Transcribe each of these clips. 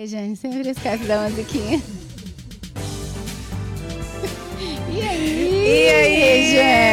Regiane sempre esquece da musiquinha. E aí? E aí? Regiane?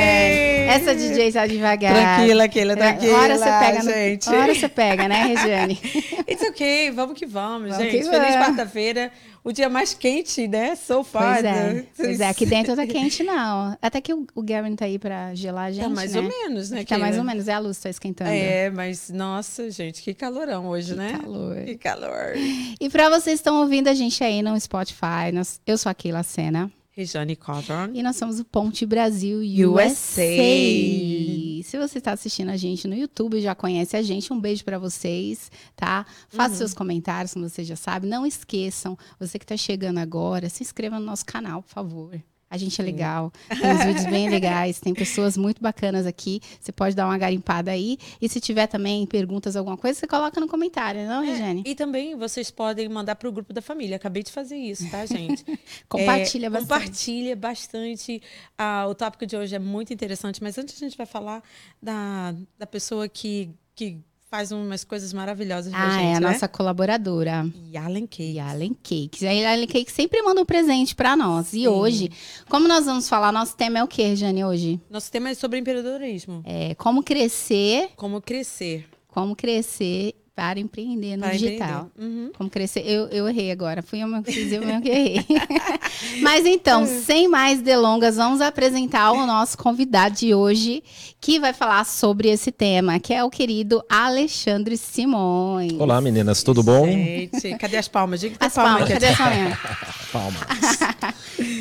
Essa DJ tá devagar. Tranquila, aquela, tranquila. Hora você pega, no- gente. hora você pega, né, Regiane? It's okay, vamos que vamos, Vamos gente. que Feliz quarta-feira. O dia mais quente, né? So far. Pois é. né? Pois é, aqui dentro tá quente, não. Até que o, o Gavin tá aí pra gelar a gente, Tá mais né? ou menos, né? Tá mais ou menos, é a luz que tá esquentando. É, mas nossa, gente, que calorão hoje, né? calor. Que calor. E pra vocês que estão ouvindo a gente aí no Spotify, nós- eu sou a Keila Sena. Rejane Cotton. E nós somos o Ponte Brasil USA. USA. Se você está assistindo a gente no YouTube, já conhece a gente, um beijo para vocês, tá? Faça seus comentários, como você já sabe. Não esqueçam, você que está chegando agora, se inscreva no nosso canal, por favor. A gente é legal, tem uns vídeos bem legais, tem pessoas muito bacanas aqui. Você pode dar uma garimpada aí. E se tiver também perguntas, alguma coisa, você coloca no comentário, não, Regiane? E também vocês podem mandar para o grupo da família. Acabei de fazer isso, tá, gente? Compartilha É, bastante. Compartilha bastante. Ah, o tópico de hoje é muito interessante, mas antes a gente vai falar da, da pessoa que, que faz umas coisas maravilhosas pra Ah, gente, é a né? nossa colaboradora. Yalen Cake. E a Allen Cakes. E a Allen Cakes sempre manda um presente pra nós. E Sim. hoje, como nós vamos falar, nosso tema é o quê, Jane, hoje? Nosso tema é sobre empreendedorismo. É como crescer, Como crescer como crescer para empreender no para digital. empreender. Uhum. Como crescer. Eu, eu errei agora. Fui eu mesmo que fiz, eu mesmo que errei. Mas então, sem mais delongas, vamos apresentar o nosso convidado de hoje, que vai falar sobre esse tema, que é o querido Alexandre Simões. Olá, meninas, tudo bom? Gente, cadê as palmas? Diga que As palmas, aqui. cadê a palminha? Palmas.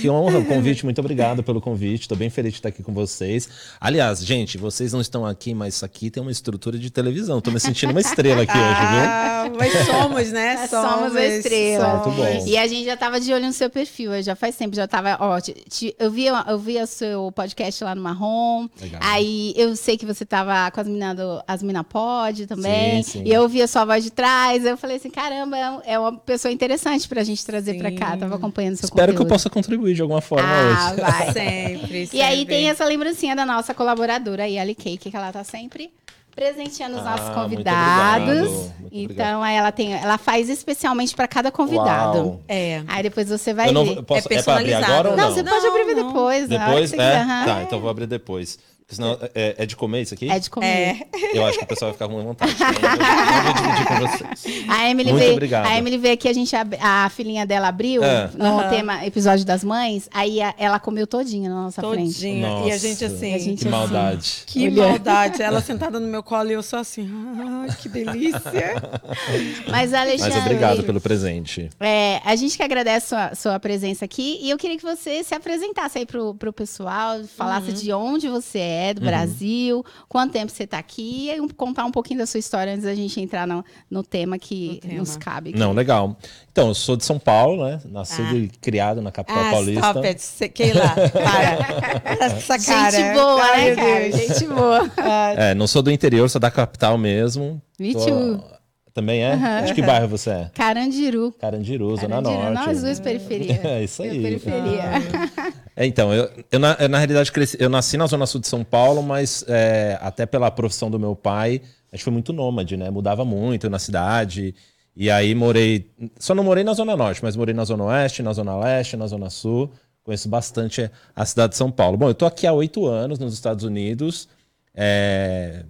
que honra o convite, muito obrigado pelo convite. Estou bem feliz de estar aqui com vocês. Aliás, gente, vocês não estão aqui, mas isso aqui tem uma estrutura de televisão. Estou me sentindo uma estrela aqui hoje, viu? Ah, mas somos, né? Somos a estrela. Muito bom. E a gente já tava de olho no seu perfil, já faz tempo, já tava, ó, te- te- eu via, eu via seu podcast lá no Marrom, Legal. aí eu sei que você tava com as meninas do As Mina Pod também, Sim, sim. e eu ouvia sua voz de trás, eu falei assim, caramba, é é uma pessoa interessante pra gente trazer pra cá, Sim. tava acompanhando seu Espero que eu conteúdo. possa contribuir de alguma forma Ah, hoje. vai. Sempre, E aí sempre. tem essa lembrancinha da nossa colaboradora, aí, a Ali Cake, que ela tá sempre presenteando os Ah, nossos muito convidados. obrigado, muito então, aí ela tem, ela faz especialmente pra cada convidado. Uau. É. Aí depois você vai Eu não, ver. eu posso, É é, pra abrir agora ou Não, não? você pode Não, abrir não. depois. Depois? É? Tá, então eu vou abrir depois. Senão, é, é de comer isso aqui? É de comer. É. Eu acho que o pessoal vai ficar com vontade. Então eu vou- eu vou dividir com vocês. A Emily Muito veio, obrigado. a Emily veio aqui, a gente ab- a filhinha dela abriu É. no Aham. tema episódio das mães, aí a- ela comeu todinha na nossa frente. Todinha. E a gente assim. a gente Que assim. maldade. Que Olha. maldade. Ela sentada no meu colo e eu só assim. Ai, que delícia. Mas Alexandre, Mas obrigado pelo presente. é, a gente que agradece sua, sua presença aqui e eu queria que você se apresentasse aí pro, pro pessoal, falasse Uhum. de onde você é, do Uhum. Brasil, quanto tempo você tá aqui e um- contar um pouquinho da sua história antes da gente entrar no, no tema que No tema. nos cabe. aqui. Não, legal. Então, eu sou de São Paulo, né? Nascido Ah. e criado na capital ah, paulista. stop it. Cê- Keila, para. Essa cara. Gente boa, Ai, né, meu cara? Deus. Gente boa. É, não sou do interior, sou da capital mesmo. Me Tô- too. Também é? De que bairro você é? Carandiru. Carandiru, Zona Carandiru, Norte. nós duas periferia. É isso aí. periferia. É, então, eu, eu, na, eu, na realidade cresci, eu nasci na Zona Sul de São Paulo, mas é, até pela profissão do meu pai, a gente foi muito nômade, né? Mudava muito na cidade. E aí morei. Só não morei na Zona Norte, mas morei na Zona Oeste, na Zona Leste, na Zona Sul. Conheço bastante a cidade de São Paulo. Bom, eu tô aqui há oito anos nos Estados Unidos. É,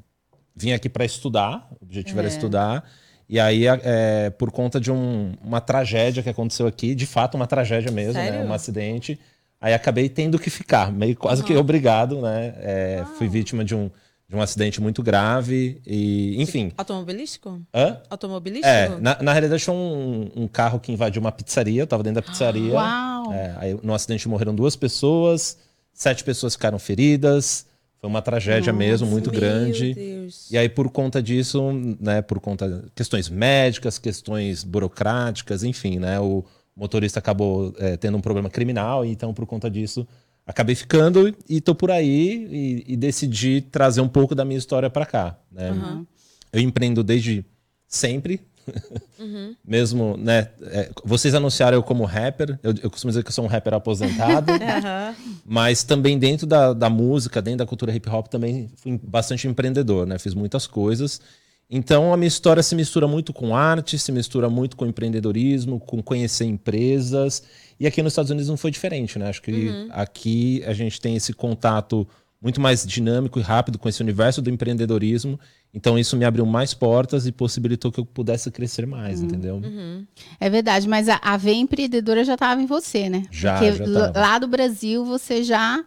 vim aqui para estudar, o objetivo era estudar. E aí, é, por conta de um- uma tragédia que aconteceu aqui, de fato, uma tragédia mesmo, né? Sério? Um acidente. Aí acabei tendo que ficar, meio quase que obrigado, né? É, fui vítima de um, de um acidente muito grave e, enfim. Automobilístico? Hã? Automobilístico? É, na, na realidade foi um, um carro que invadiu uma pizzaria, eu tava dentro da pizzaria. Uau! É, aí no acidente morreram duas pessoas, sete pessoas ficaram feridas. Foi uma tragédia mesmo, muito grande. Deus. E aí, por conta disso, né, por conta de questões médicas, questões burocráticas, enfim, né, o motorista acabou é, tendo um problema criminal, então, por conta disso, acabei ficando e tô por aí e, e decidi trazer um pouco da minha história para cá. Né? Eu empreendo desde sempre. Mesmo, né? é, vocês anunciaram eu como rapper. Eu, eu costumo dizer que eu sou um rapper aposentado. Mas também dentro da, da música, dentro da cultura hip hop, também fui bastante empreendedor, né? Fiz muitas coisas. Então a minha história se mistura muito com arte, se mistura muito com empreendedorismo, com conhecer empresas. E aqui nos Estados Unidos não foi diferente, né? Acho que uhum. aqui a gente tem esse contato muito mais dinâmico e rápido com esse universo do empreendedorismo. Então isso me abriu mais portas e possibilitou que eu pudesse crescer mais, uhum. entendeu? Uhum. É verdade, mas a, a veia empreendedora já estava em você, né? Já, Porque já lá do Brasil você já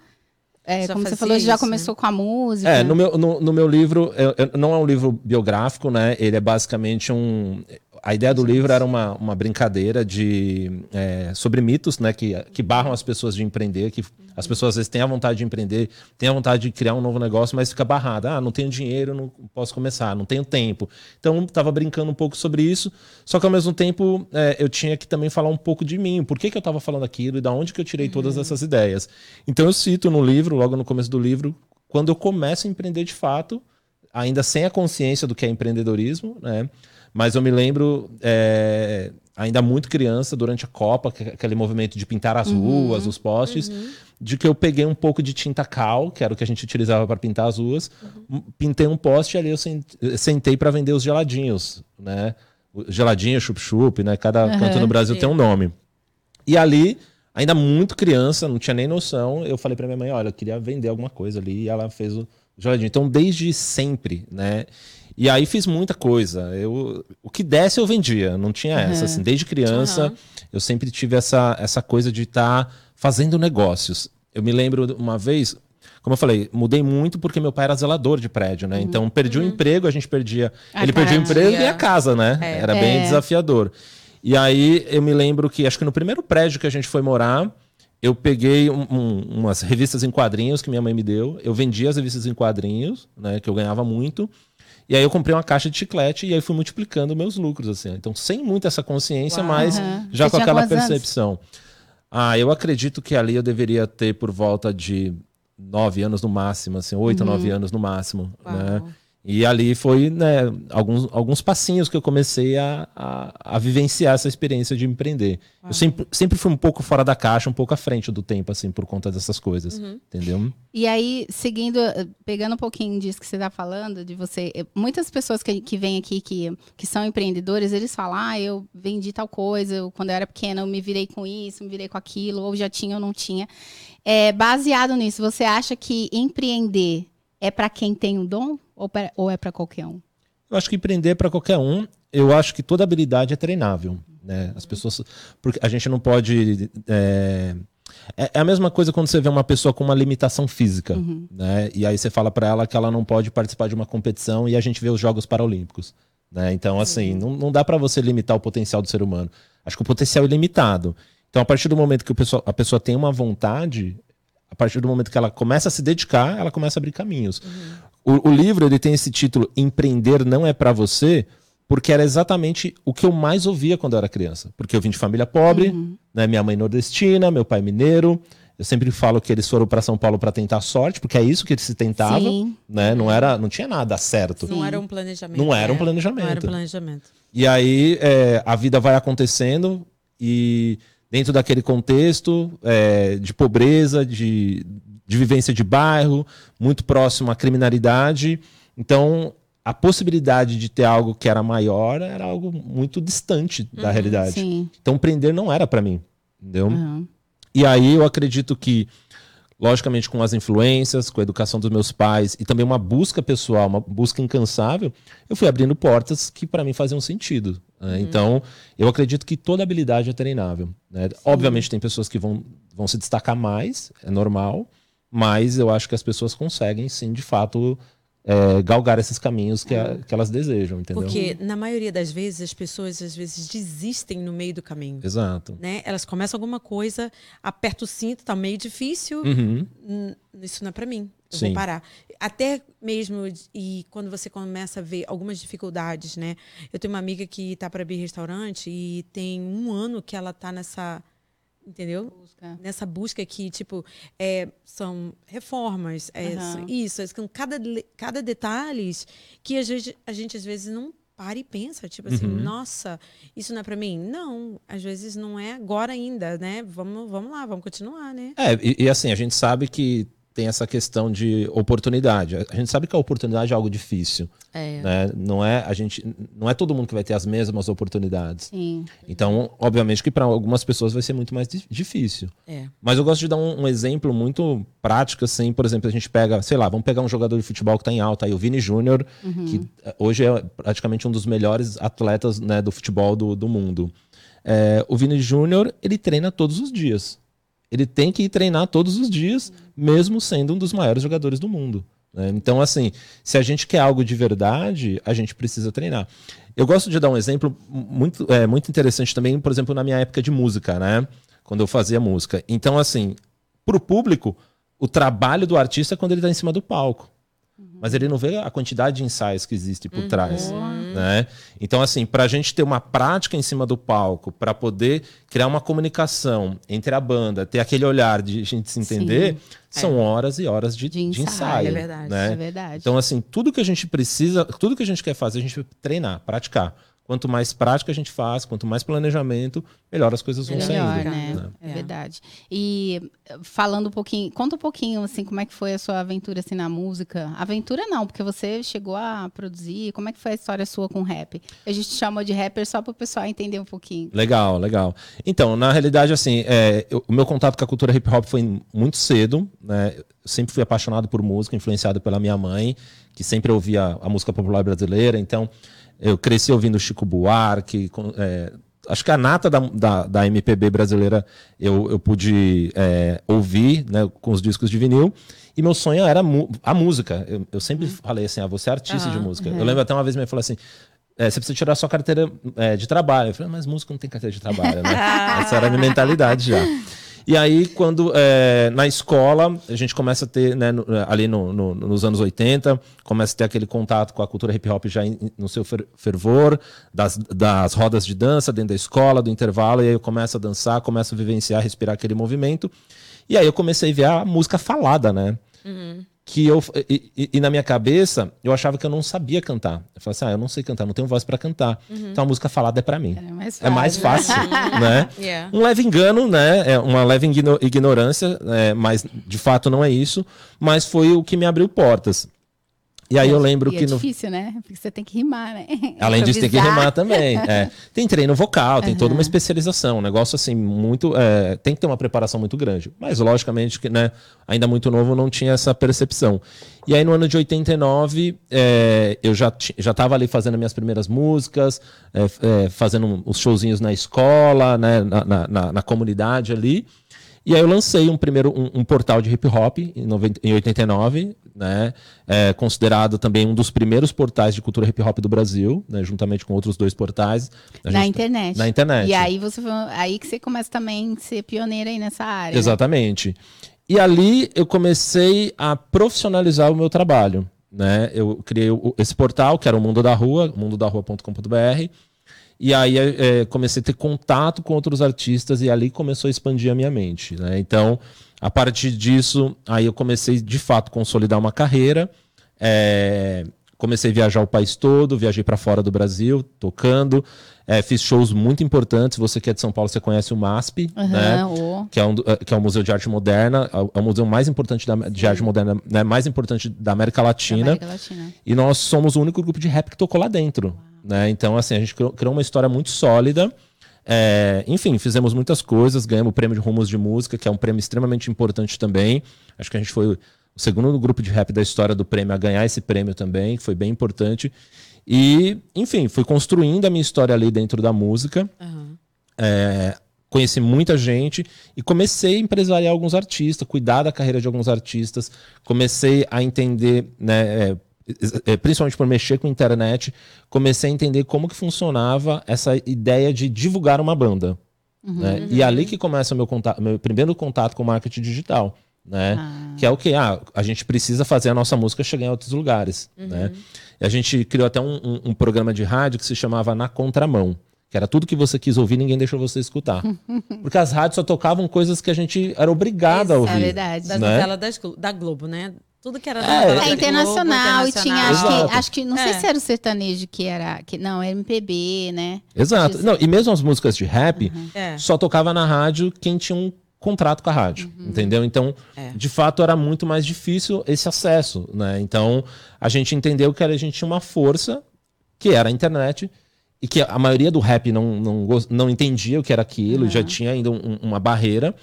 é, como você falou, isso, já começou né? com a música. É, no meu, no, no meu livro, eu, eu, não é um livro biográfico, né? Ele é basicamente um a ideia do livro era uma, uma brincadeira de é, sobre mitos, né, que, que barram as pessoas de empreender, que as pessoas às vezes têm a vontade de empreender, têm a vontade de criar um novo negócio, mas fica barrada. Ah, não tenho dinheiro, não posso começar, não tenho tempo. Então, estava brincando um pouco sobre isso, só que ao mesmo tempo é, eu tinha que também falar um pouco de mim. Por que, que eu estava falando aquilo e da onde que eu tirei uhum. todas essas ideias? Então, eu cito no livro, logo no começo do livro, quando eu começo a empreender de fato, ainda sem a consciência do que é empreendedorismo, né? Mas eu me lembro, é, ainda muito criança, durante a Copa, aquele movimento de pintar as uhum. ruas, os postes, uhum. de que eu peguei um pouco de tinta cal, que era o que a gente utilizava para pintar as ruas, uhum. pintei um poste e ali eu sentei para vender os geladinhos, né? Geladinho, chup-chup, né? Cada canto no Brasil sim. tem um nome. E ali, ainda muito criança, não tinha nem noção, eu falei para minha mãe, olha, eu queria vender alguma coisa ali, e ela fez o geladinho. Então, desde sempre, né? E aí fiz muita coisa. Eu, o que desse eu vendia, não tinha uhum. essa. Assim, desde criança uhum. eu sempre tive essa, essa coisa de estar tá fazendo negócios. Eu me lembro uma vez, como eu falei, mudei muito porque meu pai era zelador de prédio, né? Uhum. Então perdi o uhum. emprego, a gente perdia. A ele perdia o emprego e a casa, né? É. Era bem é. desafiador. E aí eu me lembro que acho que no primeiro prédio que a gente foi morar, eu peguei um, um, umas revistas em quadrinhos que minha mãe me deu. Eu vendia as revistas em quadrinhos, né? Que eu ganhava muito. E aí eu comprei uma caixa de chiclete e aí fui multiplicando meus lucros, assim. Então, sem muito essa consciência, Uau, mas uhum. já Você com aquela percepção. Anos? Ah, eu acredito que ali eu deveria ter por volta de nove anos no máximo, assim, oito, uhum. nove anos no máximo, Uau. né? E ali foi né, alguns, alguns passinhos que eu comecei a, a, a vivenciar essa experiência de empreender. Eu sempre, sempre fui um pouco fora da caixa, um pouco à frente do tempo, assim, por conta dessas coisas. Uhum. Entendeu? E aí, seguindo, eh, pegando um pouquinho disso que você está falando, de você. Eh, muitas pessoas que, que vêm aqui que, que são empreendedores, eles falam: ah, eu vendi tal coisa, eu, quando eu era pequena, eu me virei com isso, me virei com aquilo, ou já tinha ou não tinha. É, baseado nisso, você acha que empreender é para quem tem um dom? Ou, pra, ou é para qualquer um? Eu acho que empreender é para qualquer um. Eu acho que toda habilidade é treinável. Né? As pessoas. Porque a gente não pode. É, é, a mesma coisa quando você vê uma pessoa com uma limitação física. Uhum. Né? E aí você fala para ela que ela não pode participar de uma competição e a gente vê os Jogos Paralímpicos. Né? Então, assim, não, não dá para você limitar o potencial do ser humano. Acho que o potencial é ilimitado. Então, a partir do momento que pessoa, a pessoa tem uma vontade, a partir do momento que ela começa a se dedicar, ela começa a abrir caminhos. Uhum. O, o livro ele tem esse título Empreender não é para você, porque era exatamente o que eu mais ouvia quando eu era criança. Porque eu vim de família pobre, uhum. né? minha mãe nordestina, meu pai mineiro. Eu sempre falo que eles foram para São Paulo para tentar sorte, porque é isso que eles se tentavam, né? Não era, não tinha nada certo. Não era um planejamento. Não era um é. planejamento. Não era um planejamento. E aí é, a vida vai acontecendo e dentro daquele contexto é, de pobreza, de de vivência de bairro, muito próximo à criminalidade. Então, a possibilidade de ter algo que era maior era algo muito distante da uhum, realidade. Sim. Então, empreender não era para mim, entendeu? Uhum. E aí eu acredito que, logicamente, com as influências, com a educação dos meus pais e também uma busca pessoal, uma busca incansável, eu fui abrindo portas que para mim faziam sentido. Uhum. Então, eu acredito que toda habilidade é treinável. Né? Obviamente, tem pessoas que vão, vão se destacar mais, é normal. Mas eu acho que as pessoas conseguem, sim, de fato, é, galgar esses caminhos que, a, que, elas desejam, entendeu? Porque, na maioria das vezes, as pessoas, às vezes, desistem no meio do caminho. Exato. Né? Elas começam alguma coisa, apertam o cinto, tá meio difícil, uhum. isso não é para mim, eu sim. vou parar. Até mesmo, e quando você começa a ver algumas dificuldades, né? Eu tenho uma amiga que tá para abrir restaurante e tem um ano que ela tá nessa entendeu? Busca. Nessa busca que, tipo, é, são reformas, é, uhum. isso, são cada, cada detalhes que a gente, a gente às vezes não para e pensa, tipo assim, uhum. nossa, isso não é para mim? Não, às vezes não é agora ainda, né? Vamos, vamos lá, vamos continuar, né? É, e, e assim, a gente sabe que tem essa questão de oportunidade. A gente sabe que a oportunidade é algo difícil. É. Né? Não é a gente, não é todo mundo que vai ter as mesmas oportunidades. Sim. Então, obviamente que para algumas pessoas vai ser muito mais di- difícil. É. Mas eu gosto de dar um, um exemplo muito prático, assim, por exemplo, a gente pega, sei lá, vamos pegar um jogador de futebol que está em alta aí, o Vini Júnior, que eh, hoje é praticamente um dos melhores atletas né, do futebol do, do mundo. É, o Vini Júnior, ele treina todos os dias. Ele tem que ir treinar todos os dias, mesmo sendo um dos maiores jogadores do mundo. né? Então, assim, se a gente quer algo de verdade, a gente precisa treinar. Eu gosto de dar um exemplo muito, é, muito interessante também, por exemplo, na minha época de música, né? Quando eu fazia música. Então, assim, para o público, o trabalho do artista é quando ele está em cima do palco. Mas ele não vê a quantidade de ensaios que existe por trás. Né? Então, assim, para a gente ter uma prática em cima do palco, para poder criar uma comunicação entre a banda, ter aquele olhar de a gente se entender, são horas e horas de, De de ensaio. ensaio. É verdade. né? É verdade. Então, assim, tudo que a gente precisa, tudo que a gente quer fazer, a gente vai treinar, praticar. Quanto mais prática a gente faz, quanto mais planejamento, melhor as coisas vão Melhor, saindo. né? É. É. verdade. E eh, falando um pouquinho, conta um pouquinho assim, como é que foi a sua aventura assim na música? Aventura não, porque você chegou a produzir. Como é que foi a história sua com rap? A gente chamou de rapper só para o pessoal entender um pouquinho. Legal, legal. Então, na realidade, assim, é, eu- o meu contato com a cultura hip hop foi muito cedo, né? Eu sempre fui apaixonado por música, influenciado pela minha mãe, que sempre ouvia a música popular brasileira. Então, eu cresci ouvindo Chico Buarque. é, acho que a nata da, da, da MPB brasileira eu, eu pude é, ouvir né, com os discos de vinil. E meu sonho era a música. Eu, eu sempre falei assim: ah, você é artista de Aham, música. Eu lembro até uma vez minha falou assim: é, você precisa tirar sua carteira é, de trabalho. Eu falei, mas músico não tem carteira de trabalho, né? Essa era a minha mentalidade já. E aí, quando é, na escola, a gente começa a ter, né, no- ali no- no- nos anos 80, começa a ter aquele contato com a cultura hip hop já em- no seu fer- fervor, das, das rodas de dança dentro da escola, do intervalo, e aí eu começo a dançar, começo a vivenciar, respirar aquele movimento. E aí eu comecei a ver a música falada, né? Que eu e, e- e na minha cabeça eu achava que eu não sabia cantar. Eu falei assim, ah, eu não sei cantar, não tenho voz pra cantar. Então a música falada é pra mim. Era mais É mais fácil. fácil, né? Yeah. Um leve engano, né? É uma leve igno- ignorância, é, mas de fato não é isso. Mas foi o que me abriu portas. E aí eu lembro que é no, difícil, né? Porque você tem que rimar, né? Além disso, tem que rimar também. é. Tem treino vocal, tem toda uma especialização. Um negócio assim, muito. é, tem que ter uma preparação muito grande. Mas, logicamente, que, né, ainda muito novo, não tinha essa percepção. E aí, no ano de 89, é, eu já já estava ali fazendo minhas primeiras músicas, é, é, fazendo os showzinhos na escola, né, na, na, na- na comunidade ali. E aí eu lancei um primeiro um, um portal de hip hop em, 90 em 89, né? É, considerado também um dos primeiros portais de cultura hip hop do Brasil, né? Juntamente com outros dois portais. Na gente- internet. Na internet. E aí você aí que você começa também a ser pioneira aí nessa área. né? Exatamente. E ali eu comecei a profissionalizar o meu trabalho. Né? Eu criei esse portal, que era o Mundo da Rua, mundodarrua.com.br. E aí eh, comecei a ter contato com outros artistas e ali começou a expandir a minha mente. Né? Então, a partir disso, aí eu comecei de fato a consolidar uma carreira. Eh, comecei a viajar o país todo, viajei para fora do Brasil, tocando. Eh, fiz shows muito importantes. Você que é de São Paulo, você conhece o MASP, Aham, né? ô. que é, um, que é o Museu de Arte Moderna, é o- é o museu mais importante da, de arte moderna, né, mais importante da América Da Latina. América Latina. E nós somos o único grupo de rap que tocou lá dentro. Né? Então, assim, a gente criou, criou uma história muito sólida. É, enfim, fizemos muitas coisas, ganhamos o prêmio de Rumos de Música, que é um prêmio extremamente importante também. Acho que a gente foi o segundo grupo de rap da história do prêmio a ganhar esse prêmio também, que foi bem importante. E, enfim, fui construindo a minha história ali dentro da música. É, conheci muita gente e comecei a empresariar alguns artistas, cuidar da carreira de alguns artistas, comecei a entender, né, é, principalmente por mexer com internet, comecei a entender como que funcionava essa ideia de divulgar uma banda. né? E é ali que começa o meu, contato, meu primeiro contato com o marketing digital. Né? Ah. Que é o que? Ah, a gente precisa fazer a nossa música chegar em outros lugares. Né? E a gente criou até um, um- um programa de rádio que se chamava Na Contramão. Que era tudo que você quis ouvir, ninguém deixou você escutar. Porque as rádios só tocavam coisas que a gente era obrigado a É ouvir. verdade. Das Né? Glo- da Globo, né? Tudo que era da É, É Globo, internacional, e tinha, acho que, acho que, não sei É. se era o sertanejo que era, que, não, era MPB, né? Exato. Não, e mesmo as músicas de rap, É. só tocava na rádio quem tinha um contrato com a rádio, uhum. entendeu? Então, é. de fato, era muito mais difícil esse acesso, né? Então, a gente entendeu que a gente tinha uma força, que era a internet, e que a maioria do rap não, não, não entendia o que era aquilo, uhum. já tinha ainda um, uma barreira.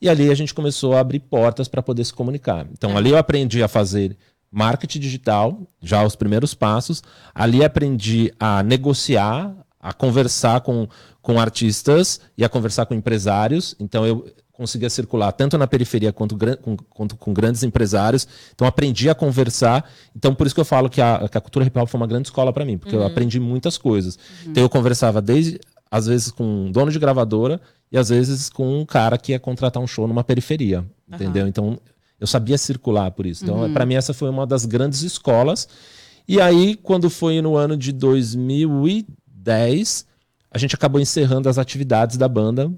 E ali a gente começou a abrir portas para poder se comunicar. Então, ali eu aprendi a fazer marketing digital, já os primeiros passos. Ali aprendi a negociar, a conversar com, com artistas e a conversar com empresários. Então, eu conseguia circular tanto na periferia quanto com, quanto com grandes empresários. Então aprendi a conversar. Então por isso que eu falo que a, que a cultura hip hop foi uma grande escola para mim, porque uhum. eu aprendi muitas coisas. Uhum. Então eu conversava desde às vezes com um dono de gravadora e às vezes com um cara que ia contratar um show numa periferia, uhum. entendeu? Então eu sabia circular por isso. Então uhum. para mim essa foi uma das grandes escolas. E aí quando foi no ano de 2010, a gente acabou encerrando as atividades da banda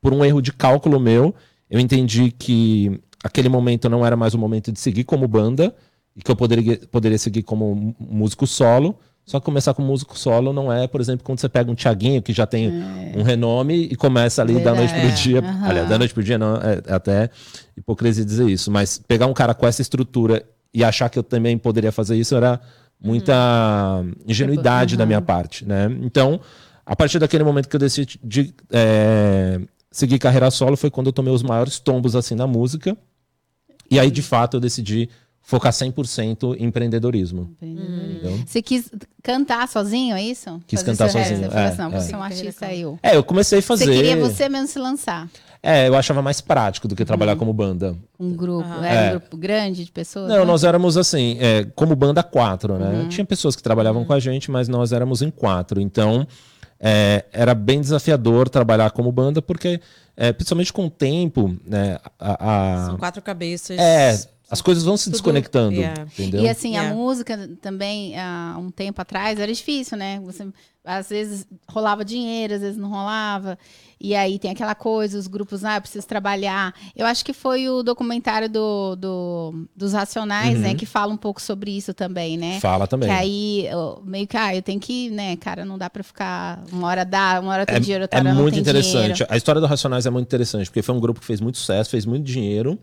por um erro de cálculo meu, eu entendi que aquele momento não era mais o momento de seguir como banda e que eu poderia, poderia seguir como músico solo. Só que começar com músico solo não é, por exemplo, quando você pega um Thiaguinho que já tem é. um renome e começa ali Verdade. da noite pro dia. Uhum. Aliás, da noite pro dia não, é, é até hipocrisia dizer isso. Mas pegar um cara com essa estrutura e achar que eu também poderia fazer isso era muita uhum. ingenuidade uhum. da minha parte, né? Então, a partir daquele momento que eu decidi é, seguir carreira solo foi quando eu tomei os maiores tombos assim na música. E aí, de fato, eu decidi focar 100% em empreendedorismo. empreendedorismo. Você quis cantar sozinho, é isso? Quis Fazer cantar sozinho. É, assim, não, você é um artista eu. É, eu comecei a fazer. Você queria você mesmo se lançar. É, eu achava mais prático do que trabalhar uhum. como banda. Um grupo, uhum. era é. um grupo grande de pessoas? Não, né? nós éramos assim, é, como banda quatro, né? Uhum. Tinha pessoas que trabalhavam uhum. com a gente, mas nós éramos em quatro. Então, é, era bem desafiador trabalhar como banda, porque, é, principalmente com o tempo, né? A, a... São quatro cabeças. É, as coisas vão se Tudo, desconectando, yeah. entendeu? E assim, yeah. a música também, há um tempo atrás, era difícil, né? Você, às vezes rolava dinheiro, às vezes não rolava. E aí tem aquela coisa, os grupos, ah, eu preciso trabalhar. Eu acho que foi o documentário do, do dos Racionais, né, uhum. né, que fala um pouco sobre isso também, né? Fala também. Que aí, meio que, ah, eu tenho que, né, cara, não dá para ficar, uma hora dá, uma hora tem é, dinheiro, outra é hora não tem dinheiro. É muito interessante. A história do Racionais é muito interessante, porque foi um grupo que fez muito sucesso, fez muito dinheiro,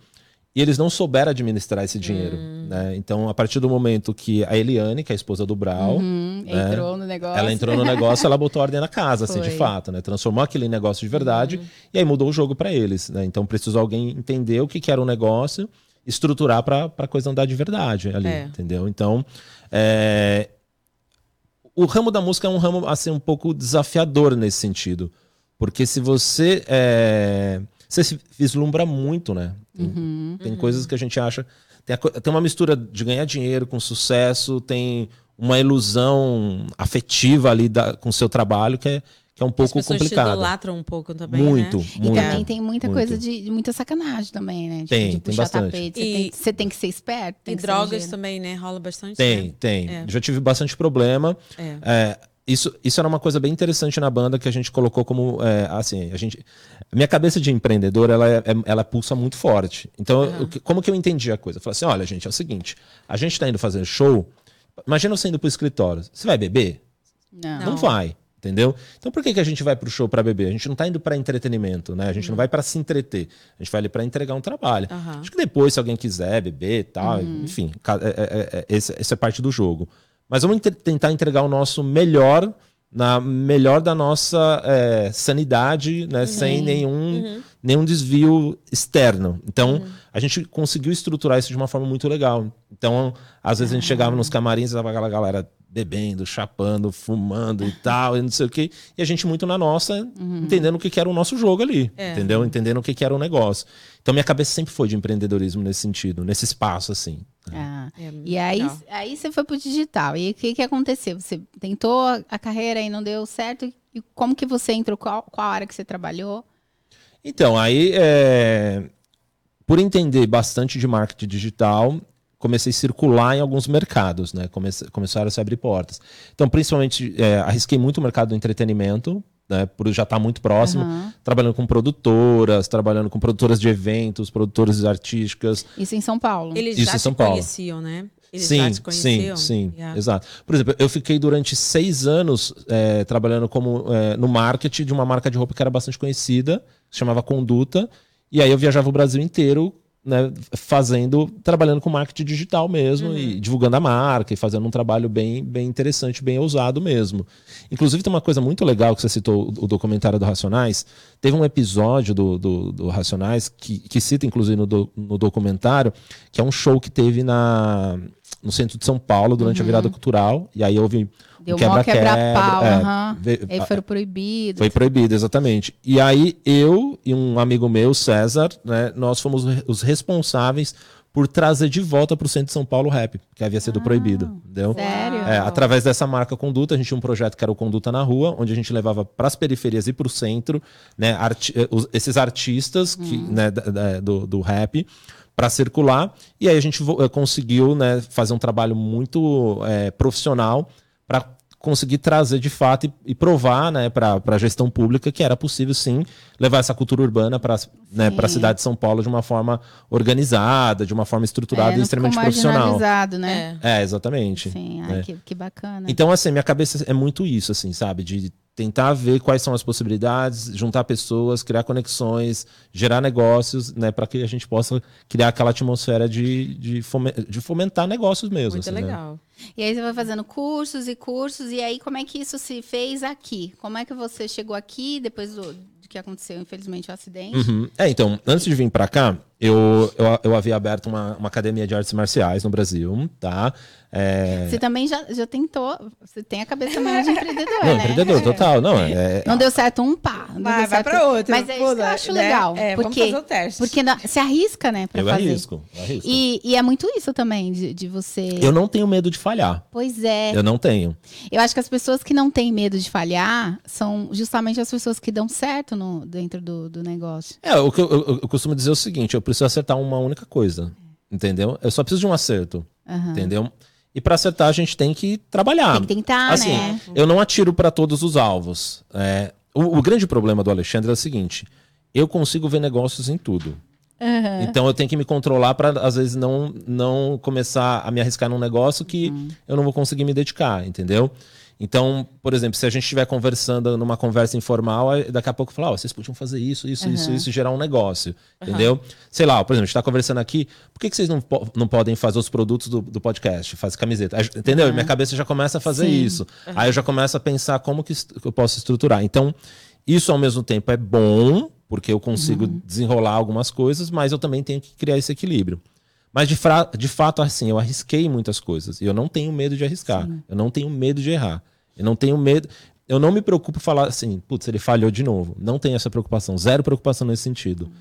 e eles não souberam administrar esse dinheiro. Hum. Né? Então, a partir do momento que a Eliane, que é a esposa do Brau, uhum, né? entrou no negócio. Ela entrou no negócio, ela botou ordem na casa, assim, de fato, né? Transformou aquele negócio de verdade uhum. e aí mudou o jogo para eles. Né? Então, precisou alguém entender o que, que era o negócio, estruturar para a coisa andar de verdade ali, é. entendeu? Então, é... o ramo da música é um ramo assim um pouco desafiador nesse sentido, porque se você é você se vislumbra muito, né? Tem, uhum, tem uhum. coisas que a gente acha. Tem, a, tem uma mistura de ganhar dinheiro com sucesso, tem uma ilusão afetiva ali da, com o seu trabalho que é, que é um pouco As complicado. Te idolatram um pouco também, muito, né? Muito, E também tem muita muito. coisa de, de, muita sacanagem também, né? Tipo, tem, de tem bastante. Tapete. Você, e, tem, você tem que ser esperto. e drogas também, né? Rola bastante. Tem, né? tem. É. Já tive bastante problema. É. É, isso, isso era uma coisa bem interessante na banda que a gente colocou como é, assim a gente minha cabeça de empreendedor ela, é, é ela pulsa muito forte. Então uhum. eu, como que eu entendi a coisa? Eu falei assim olha gente é o seguinte a gente está indo fazer show imagina você indo pro escritório você vai beber? Não, não vai entendeu? Então por que, que a gente vai pro show para beber? A gente não está indo para entretenimento né? A gente uhum. não vai para se entreter a gente vai ali para entregar um trabalho. Uhum. acho que depois se alguém quiser beber tal uhum. enfim é, é, é, essa é parte do jogo mas vamos tentar entregar o nosso melhor na melhor da nossa é, sanidade, né? Uhum. Sem nenhum, uhum. nenhum desvio externo. Então, uhum. a gente conseguiu estruturar isso de uma forma muito legal. Então, às vezes a gente chegava nos camarins e tava aquela galera bebendo, chapando, fumando e tal, e não sei o quê. E a gente muito na nossa, uhum. entendendo o que, que era o nosso jogo ali, é. entendeu? Entendendo o que, que era o negócio. Então minha cabeça sempre foi de empreendedorismo nesse sentido, nesse espaço, assim. Ah, é e aí, aí você foi pro digital. E o que, que aconteceu? Você tentou a carreira e não deu certo? E como que você entrou? Qual, qual área que você trabalhou? Então, aí, é... por entender bastante de marketing digital, comecei a circular em alguns mercados, né? Comece, começaram a se abrir portas. Então, principalmente, é, arrisquei muito o mercado do entretenimento, né? Por já estar tá muito próximo, uhum. trabalhando com produtoras, trabalhando com produtoras de eventos, produtoras artísticas. Isso em São Paulo. Eles Isso já em São Paulo. conheciam, né? Eles sim, já te conheciam? sim, sim, Yeah. exato. Por exemplo, eu fiquei durante seis anos é, trabalhando como é, no marketing de uma marca de roupa que era bastante conhecida, que se chamava Conduta, e aí eu viajava o Brasil inteiro, né, fazendo, trabalhando com marketing digital mesmo e divulgando a marca e fazendo um trabalho bem, bem interessante, bem ousado mesmo. Inclusive tem uma coisa muito legal que você citou o, documentário do Racionais. Teve um episódio do, do, do Racionais que, que cita inclusive no, do- no documentário que é um show que teve na no centro de São Paulo durante a virada cultural e aí houve Deu um mó quebra-pau, é, aham. ve- Aí foram proibidos. foi proibido, exatamente. E aí eu e um amigo meu, César, né, nós fomos os responsáveis por trazer de volta para o centro de São Paulo o rap, que havia sido proibido. Entendeu? Sério? É, através dessa marca Conduta, a gente tinha um projeto que era o Conduta na Rua, onde a gente levava para as periferias e para o centro né, arti- eh, esses artistas que, né, da- da- do, do rap para circular. E aí a gente eh, conseguiu né, fazer um trabalho muito eh, profissional para conseguir trazer de fato e, e provar né, para a gestão pública que era possível sim levar essa cultura urbana para né, a cidade de São Paulo de uma forma organizada, de uma forma estruturada É, e extremamente profissional. né? É. É, exatamente. Sim, ai, É. que, que bacana. Então, assim, minha cabeça é muito isso, assim, sabe? De tentar ver quais são as possibilidades, juntar pessoas, criar conexões, gerar negócios, né? Para que a gente possa criar aquela atmosfera de, de, fomen- de fomentar negócios mesmo. Muito assim, né? E aí você vai fazendo cursos e cursos, e aí como é que isso se fez aqui? Como é que você chegou aqui depois do, do que aconteceu, infelizmente, o acidente? Uhum. É, então, antes de vir para cá, eu, eu, eu havia aberto uma, uma academia de artes marciais no Brasil, tá? É... Você também já, já tentou, você tem a cabeça meio de empreendedor, Não, né? empreendedor, total. Não, é, Não deu certo um pá. Não Vai, deu vai certo pra outro. Mas é isso que eu acho né? legal. É, vamos porque, fazer o teste. Porque na- se arrisca, né, pra eu fazer. arrisco. eu arrisco. E, e é muito isso também, de, de você. Eu não tenho medo de falhar. Pois é. Eu não tenho. Eu acho que as pessoas que não têm medo de falhar são justamente as pessoas que dão certo no, dentro do, do negócio. É, o que eu, eu- eu costumo dizer é o seguinte: eu preciso acertar uma única coisa. Entendeu? Eu só preciso de um acerto. Aham. Entendeu? E para acertar, a gente tem que trabalhar. Tem que tentar, assim, né? eu não atiro para todos os alvos. É, o, o grande problema do Alexandre é o seguinte: eu consigo ver negócios em tudo. Então eu tenho que me controlar para às vezes não não começar a me arriscar num negócio que Uhum. eu não vou conseguir me dedicar, entendeu? Então, por exemplo, se a gente estiver conversando numa conversa informal, daqui a pouco falar, ó, vocês podiam fazer isso, isso, isso, isso, e gerar um negócio, entendeu? Sei lá, por exemplo, a gente está conversando aqui, por que, que vocês não, po- não podem fazer os produtos do, do podcast, fazer camiseta? Entendeu? Minha cabeça já começa a fazer Sim. isso. Aí eu já começo a pensar como que eu posso estruturar. Então, isso ao mesmo tempo é bom, porque eu consigo desenrolar algumas coisas, mas eu também tenho que criar esse equilíbrio. Mas de, fra- de fato, assim, eu arrisquei muitas coisas. E eu não tenho medo de arriscar. Eu não tenho medo de errar. Eu não tenho medo. Eu não me preocupo em falar assim, putz, ele falhou de novo. Não tenho essa preocupação. Zero preocupação nesse sentido.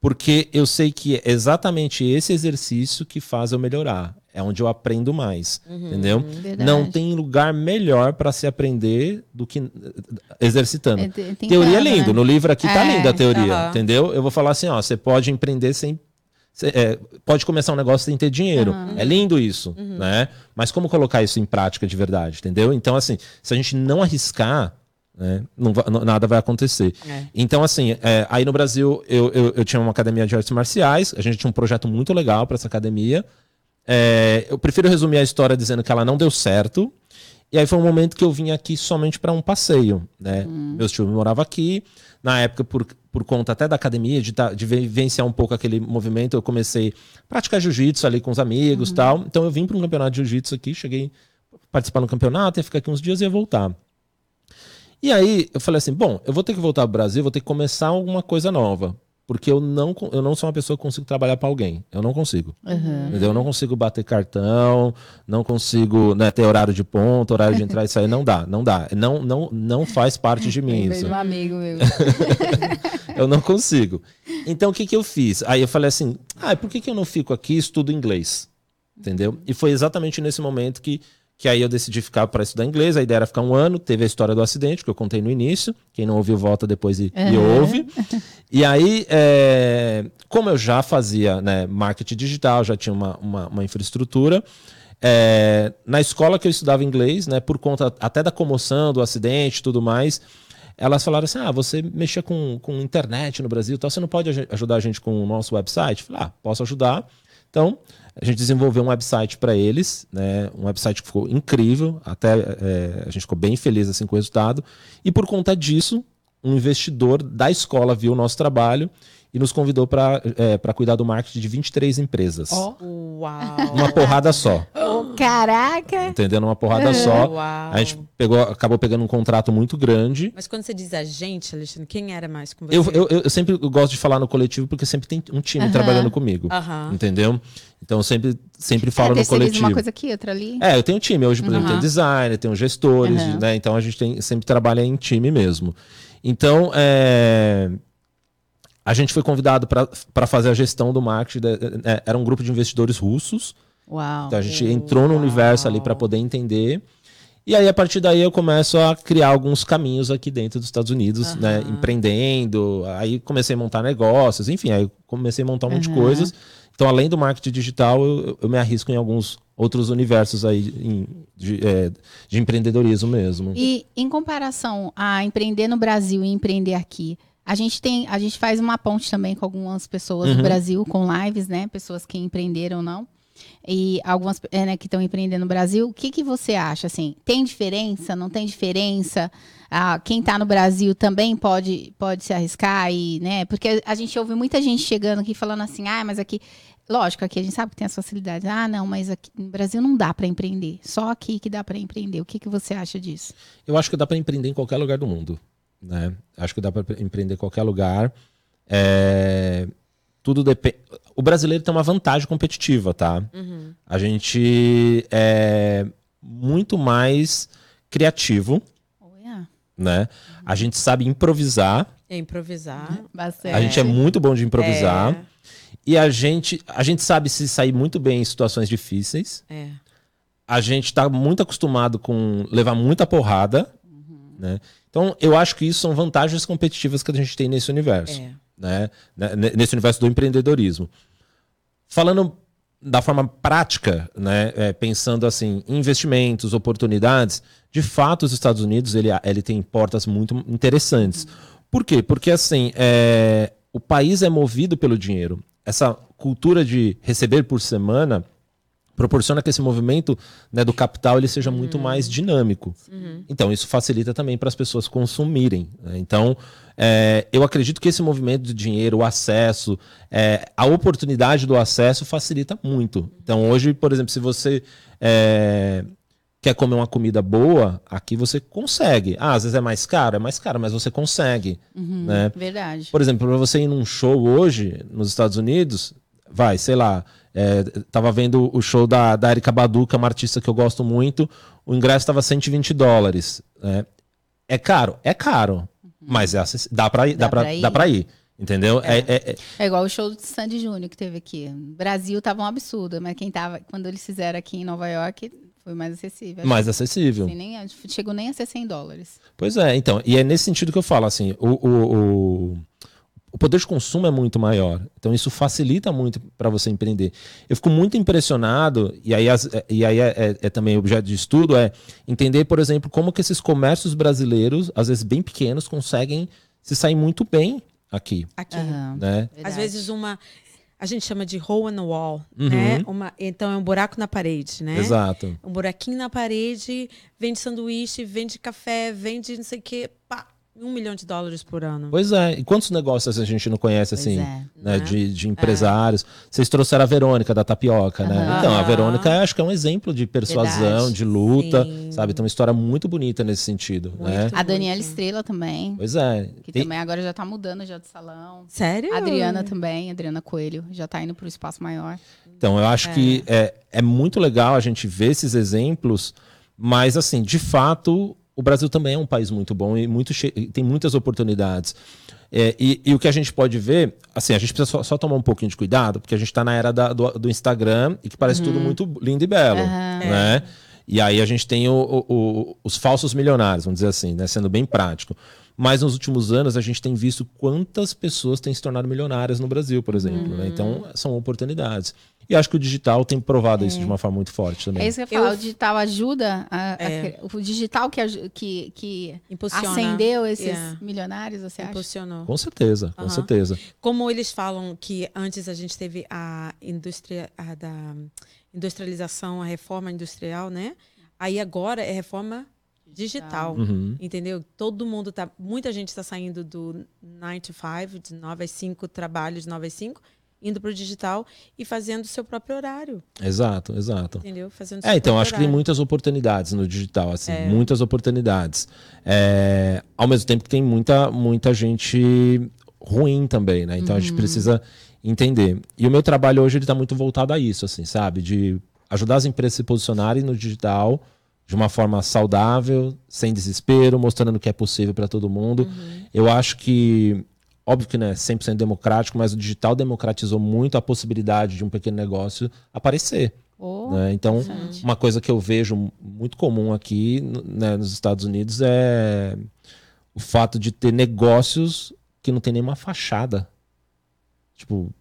Porque eu sei que é exatamente esse exercício que faz eu melhorar. É onde eu aprendo mais. Entendeu? Verdade. Não tem lugar melhor para se aprender do que exercitando. É, Teoria é lindo. né? No livro aqui tá É, linda a teoria, aham. entendeu? Eu vou falar assim, ó, você pode empreender sem cê, é, pode começar um negócio sem ter dinheiro. É lindo isso, né? Mas como colocar isso em prática de verdade, entendeu? Então assim, se a gente não arriscar, né, não não- nada vai acontecer. É. Então assim, é, aí no Brasil eu, eu, eu tinha uma academia de artes marciais, a gente tinha um projeto muito legal para essa academia. É, eu prefiro resumir a história dizendo que ela não deu certo. E aí foi um momento que eu vim aqui somente para um passeio, né? Meus tios moravam aqui. Na época, por, por conta até da academia, de, tá- de vivenciar um pouco aquele movimento, eu comecei a praticar jiu-jitsu ali com os amigos e tal. Então eu vim para um campeonato de jiu-jitsu aqui, cheguei a participar no campeonato, ia ficar aqui uns dias e ia voltar. E aí eu falei assim, bom, eu vou ter que voltar pro Brasil, vou ter que começar alguma coisa nova. Porque eu não, eu não sou uma pessoa que consigo trabalhar para alguém. Eu não consigo. Entendeu? Eu não consigo bater cartão, não consigo né, ter horário de ponto, horário de entrar e sair. Não dá, não dá. Não, não, não faz parte de mim Lembrei isso. um amigo meu. Eu não consigo. Então o que, que eu fiz? Aí eu falei assim: ah, por que, que eu não fico aqui e estudo inglês? Entendeu? E foi exatamente nesse momento que, que aí eu decidi ficar para estudar inglês. A ideia era ficar um ano. Teve a história do acidente, que eu contei no início. Quem não ouviu, volta depois e, e ouve. E aí, é, como eu já fazia né, marketing digital, já tinha uma, uma, uma infraestrutura. é, na escola que eu estudava inglês, né, por conta até da comoção, do acidente e tudo mais, elas falaram assim: ah, você mexia com, com internet no Brasil, e tal, você não pode aj- ajudar a gente com o nosso website? Eu falei, ah, posso ajudar. Então, a gente desenvolveu um website para eles, né? Um website que ficou incrível, até é, a gente ficou bem feliz assim com o resultado. E por conta disso, um investidor da escola viu o nosso trabalho e nos convidou para é, cuidar do marketing de 23 empresas. Oh. Uau! Uma porrada só. Caraca! Entendendo? Uma porrada só. Uau. A gente pegou, acabou pegando um contrato muito grande. Mas quando você diz a gente, Alexandre, quem era mais com você? Eu, eu, eu sempre gosto de falar no coletivo porque sempre tem um time uh -huh. trabalhando comigo. Uh -huh. Entendeu? Então eu sempre, sempre falo é, no coletivo. uma coisa aqui, outra ali. É, eu tenho um time. Hoje, por uh -huh. exemplo, tem designer, tem gestores, né? Então a gente tem, sempre trabalha em time mesmo. Então, é, a gente foi convidado para fazer a gestão do marketing. De, é, era um grupo de investidores russos. Uau. Então a gente entrou no universo ali para poder entender. E aí, a partir daí, eu começo a criar alguns caminhos aqui dentro dos Estados Unidos, uhum. né? Empreendendo. Aí comecei a montar negócios, enfim, aí comecei a montar um monte de coisas. Então, além do marketing digital, eu, eu me arrisco em alguns outros universos aí em, de, é, de empreendedorismo mesmo. E em comparação a empreender no Brasil e empreender aqui, a gente tem, a gente faz uma ponte também com algumas pessoas uhum. do Brasil, com lives, né? Pessoas que empreenderam ou não. E algumas é, né, que estão empreendendo no Brasil. O que, que você acha? Assim, tem diferença? Não tem diferença? Ah, quem está no Brasil também pode, pode se arriscar e, né? Porque a gente ouve muita gente chegando aqui falando assim, ah, mas aqui. Lógico, aqui a gente sabe que tem as facilidades. Ah, não, mas aqui no Brasil não dá para empreender. Só aqui que dá para empreender. O que, que você acha disso? Eu acho que dá para empreender em qualquer lugar do mundo. Né? Acho que dá para empreender em qualquer lugar. É... Tudo depende. O brasileiro tem uma vantagem competitiva, tá? Uhum. A gente é muito mais criativo, oh, yeah. né? Uhum. A gente sabe improvisar. É improvisar. Bastante. A gente é muito bom de improvisar. É. E a gente, a gente sabe se sair muito bem em situações difíceis. É. A gente está muito acostumado com levar muita porrada. Uhum. Né? Então, eu acho que isso são vantagens competitivas que a gente tem nesse universo. É. Né? Nesse universo do empreendedorismo. Falando da forma prática, né, é, pensando assim, investimentos, oportunidades, de fato os Estados Unidos ele, ele tem portas muito interessantes. Por quê? Porque assim, é, o país é movido pelo dinheiro. Essa cultura de receber por semana proporciona que esse movimento né, do capital ele seja muito uhum. mais dinâmico. Uhum. Então, isso facilita também para as pessoas consumirem. Né? Então, é, eu acredito que esse movimento de dinheiro, o acesso, é, a oportunidade do acesso facilita muito. Então, hoje, por exemplo, se você é, quer comer uma comida boa, aqui você consegue. Ah, às vezes é mais caro, é mais caro, mas você consegue. Uhum, né? Verdade. Por exemplo, para você ir num show hoje nos Estados Unidos, vai, sei lá, é, tava vendo o show da, da Erika Badu, que é uma artista que eu gosto muito. O ingresso estava 120 dólares. Né? É caro? É caro. Uhum. Mas é, dá para ir, dá, dá pra, ir. Dá pra ir. Entendeu? É. É, é, é, igual o show do Sandy Júnior que teve aqui. No Brasil tava um absurdo, mas quem tava, quando eles fizeram aqui em Nova York, foi mais acessível. Mais acessível. Assim, nem, chegou nem a ser 100 dólares. Pois é, então. E é nesse sentido que eu falo, assim, o, o, o o poder de consumo é muito maior. Então isso facilita muito para você empreender. Eu fico muito impressionado, e aí, as, e aí é, é, é, também objeto de estudo, é entender, por exemplo, como que esses comércios brasileiros, às vezes bem pequenos, conseguem se sair muito bem aqui. Aqui. Uhum. Né? Às vezes uma. A gente chama de hole in the wall, uhum. né? Uma, então é um buraco na parede, né? Exato. Um buraquinho na parede, vende sanduíche, vende café, vende não sei o quê, pá, um milhão de dólares por ano. Pois é. E quantos negócios a gente não conhece, assim, é, né? né? De, de empresários. É. Vocês trouxeram a Verônica da Tapioca, uhum. né? Então, a Verônica acho que é um exemplo de persuasão, Verdade. de luta, Sim. sabe? Tem uma história muito bonita nesse sentido, muito né? A Daniela Estrela também. Pois é. Que Tem... também agora já tá mudando já de salão. Sério? A Adriana também, Adriana Coelho, já tá indo para o espaço maior. Então, eu acho é. que é, é muito legal a gente ver esses exemplos, mas, assim, de fato, o Brasil também é um país muito bom e muito tem muitas oportunidades. É, e, e, o que a gente pode ver, assim, a gente precisa só, só tomar um pouquinho de cuidado, porque a gente está na era da, do, do, Instagram e que parece uhum. tudo muito lindo e belo, uhum. né? É. E aí a gente tem o, o, o, os falsos milionários, vamos dizer assim, né? Sendo bem prático. Mas nos últimos anos a gente tem visto quantas pessoas têm se tornado milionárias no Brasil, por exemplo. Né? Então são oportunidades. E acho que o digital tem provado isso de uma forma muito forte também. É isso que eu ia falar, Eu- o digital ajuda, a- a- É. o digital que, que, que Impulsiona. acendeu esses Yeah. milionários, você acha? Impulsionou. Com certeza, com Aham. certeza. Como eles falam que antes a gente teve a indústria a da industrialização, a reforma industrial, né? Aí agora é reforma digital. Uhum. Entendeu? Todo mundo tá. Muita gente está saindo do 9 to 5, de 9 às 5, trabalho de 9 às 5, indo para o digital e fazendo o seu próprio horário. Exato, exato. Entendeu? Fazendo É, então, acho que tem muitas oportunidades no digital, assim, É. muitas oportunidades. É, ao mesmo tempo que tem muita, muita gente ruim também, né? Então a gente precisa entender. E o meu trabalho hoje ele tá muito voltado a isso, assim, sabe? De ajudar as empresas a se posicionarem no digital de uma forma saudável, sem desespero, mostrando que é possível para todo mundo. Eu acho que óbvio que não é 100% democrático, mas o digital democratizou muito a possibilidade de um pequeno negócio aparecer. Oh, né? Então, uma coisa que eu vejo muito comum aqui né, nos Estados Unidos é o fato de ter negócios que não tem nenhuma fachada. Tipo,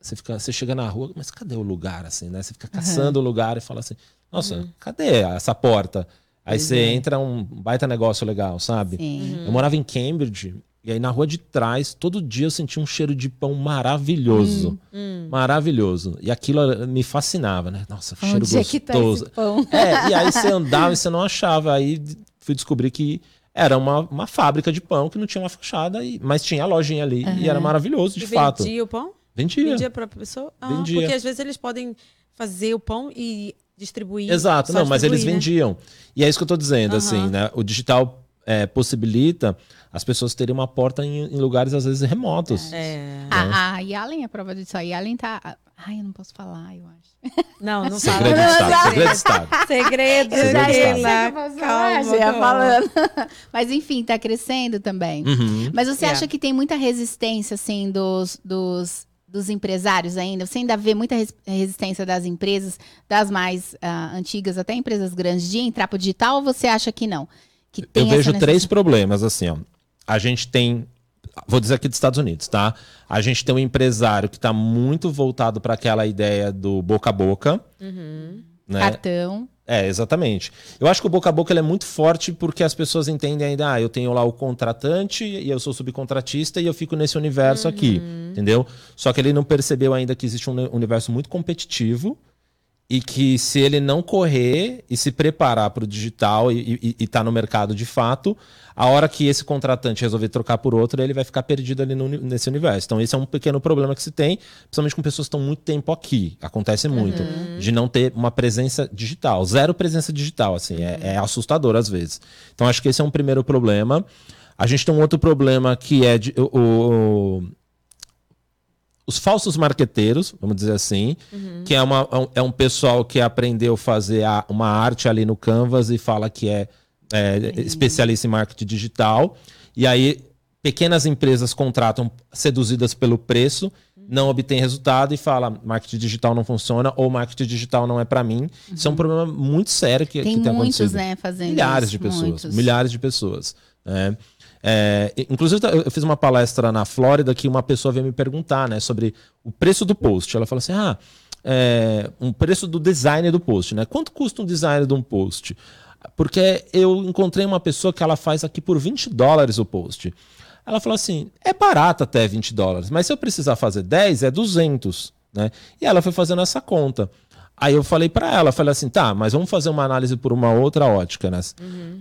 você, fica, você chega na rua, mas cadê o lugar, assim, né? Você fica caçando o lugar e fala assim, nossa, cadê essa porta? Aí você é. entra, um baita negócio legal, sabe? Sim. Eu morava em Cambridge, e aí na rua de trás, todo dia eu sentia um cheiro de pão maravilhoso. Hum. Maravilhoso. E aquilo eh, me fascinava, né? Nossa, cheiro é que tá gostoso. esse pão? É, e aí você andava e você não achava. Aí fui descobrir que era uma, uma fábrica de pão que não tinha uma fachada, e, mas tinha a lojinha ali. E era maravilhoso, de E fato. vendia o pão? Vendia. Vendia para a pessoa? Ah, Vendia. Porque às vezes eles podem fazer o pão e distribuir. Exato, não, mas eles né? vendiam. E é isso que eu tô dizendo, Aham. assim, né? O digital é, possibilita as pessoas terem uma porta em, em lugares, às vezes, remotos. É. A, a Yalen é prova disso. A Yalen tá. Ai, eu não posso falar, eu acho. Não, não fala. Segredo Não, Estado, não. segredo de Estado. Segredo, Segredo de Sheila. Calma, Calma, já ia calma. falando. Mas enfim, tá crescendo também. Uhum. Mas você É. acha que tem muita resistência, assim, dos, dos, dos empresários ainda? Você ainda vê muita res- resistência das empresas, das mais ah, antigas, até empresas grandes, de entrar pro digital ou você acha que não? Que tem Eu vejo três problemas, assim, ó. A gente tem. Vou dizer aqui dos Estados Unidos, tá? A gente tem um empresário que está muito voltado para aquela ideia do boca a boca. Uhum. Né? Cartão. É, exatamente. Eu acho que o boca a boca ele é muito forte porque as pessoas entendem ainda, ah, eu tenho lá o contratante e eu sou subcontratista e eu fico nesse universo aqui, entendeu? Só que ele não percebeu ainda que existe um uni- universo muito competitivo e que se ele não correr e se preparar para o digital e estar no mercado de fato, a hora que esse contratante resolver trocar por outro, ele vai ficar perdido ali no nesse universo. Então, esse é um pequeno problema que se tem, principalmente com pessoas que estão muito tempo aqui. Acontece muito. De não ter uma presença digital. Zero presença digital, assim. É, é assustador às vezes. Então, acho que esse é um primeiro problema. A gente tem um outro problema que é de, o- o, os falsos marqueteiros, vamos dizer assim, que é, uma, é um- é pessoal que aprendeu a fazer a- uma arte ali no Canvas e fala que é, é, especialista em marketing digital. E aí, pequenas empresas contratam seduzidas pelo preço, não obtém resultado e fala marketing digital não funciona ou marketing digital não é para mim. Isso é um problema muito sério que Tem que tem muitos, acontecido. né, fazendo Milhares isso, de pessoas. muitos. Milhares de pessoas. né? É, inclusive, eu eu fiz uma palestra na Flórida que uma pessoa veio me perguntar né, sobre o preço do post. Ela falou assim: ah, é, um preço do design do post, né? Quanto custa um design de um post? Porque eu encontrei uma pessoa que ela faz aqui por 20 dólares o post. Ela falou assim: é barato até 20 dólares, mas se eu precisar fazer 10, é 200. Né? E ela foi fazendo essa conta. Aí eu falei para ela, falei assim, tá, mas vamos fazer uma análise por uma outra ótica, né?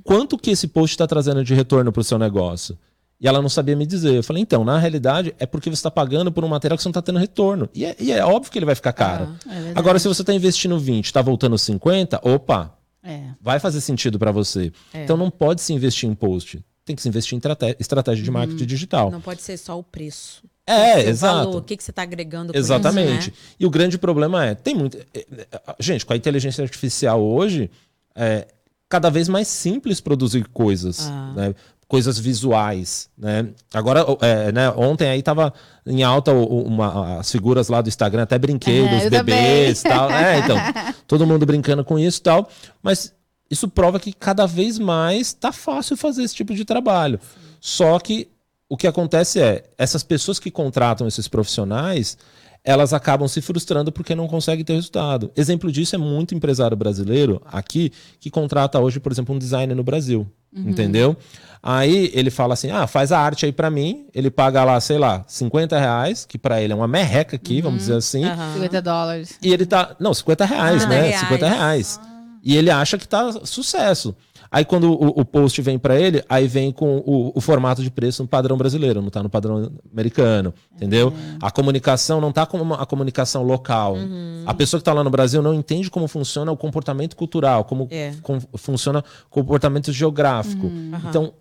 Quanto que esse post está trazendo de retorno para o seu negócio? E ela não sabia me dizer. Eu falei, então, na realidade, é porque você está pagando por um material que você não está tendo retorno. E é, e é óbvio que ele vai ficar caro. É verdade. Agora, se você está investindo 20, está voltando 50, opa, É. vai fazer sentido para você. É. Então não pode se investir em post. Tem que se investir em estratégia de marketing digital. Não pode ser só o preço. É, o exato. Valor, o que, que você está agregando com Exatamente. isso, né? E o grande problema é, tem muito. é, é, Gente, com a inteligência artificial hoje, é cada vez mais simples produzir coisas. Ah. né? Coisas visuais, né? Agora, é, né, ontem aí tava em alta uma- as figuras lá do Instagram, até brinquei dos bebês e tal. É, então, todo mundo brincando com isso e tal. Mas isso prova que cada vez mais está fácil fazer esse tipo de trabalho. Só que o que acontece é, essas pessoas que contratam esses profissionais, elas acabam se frustrando porque não conseguem ter resultado. Exemplo disso é muito empresário brasileiro aqui que contrata hoje, por exemplo, um designer no Brasil. Uhum. Entendeu? Aí ele fala assim: ah, faz a arte aí para mim. Ele paga lá, sei lá, 50 reais, que para ele é uma merreca aqui, uhum. vamos dizer assim. Uhum. 50 dólares. E ele tá. Não, 50 reais, ah, né? Reais. 50 reais. Ah. E ele acha que tá sucesso. Aí quando o, o post vem para ele, aí vem com o, o, formato de preço no padrão brasileiro, não está no padrão americano, entendeu? Uhum. A comunicação não está como a comunicação local. Uhum. A pessoa que está lá no Brasil não entende como funciona o comportamento cultural, como é. com, funciona o comportamento geográfico. Uhum. Então,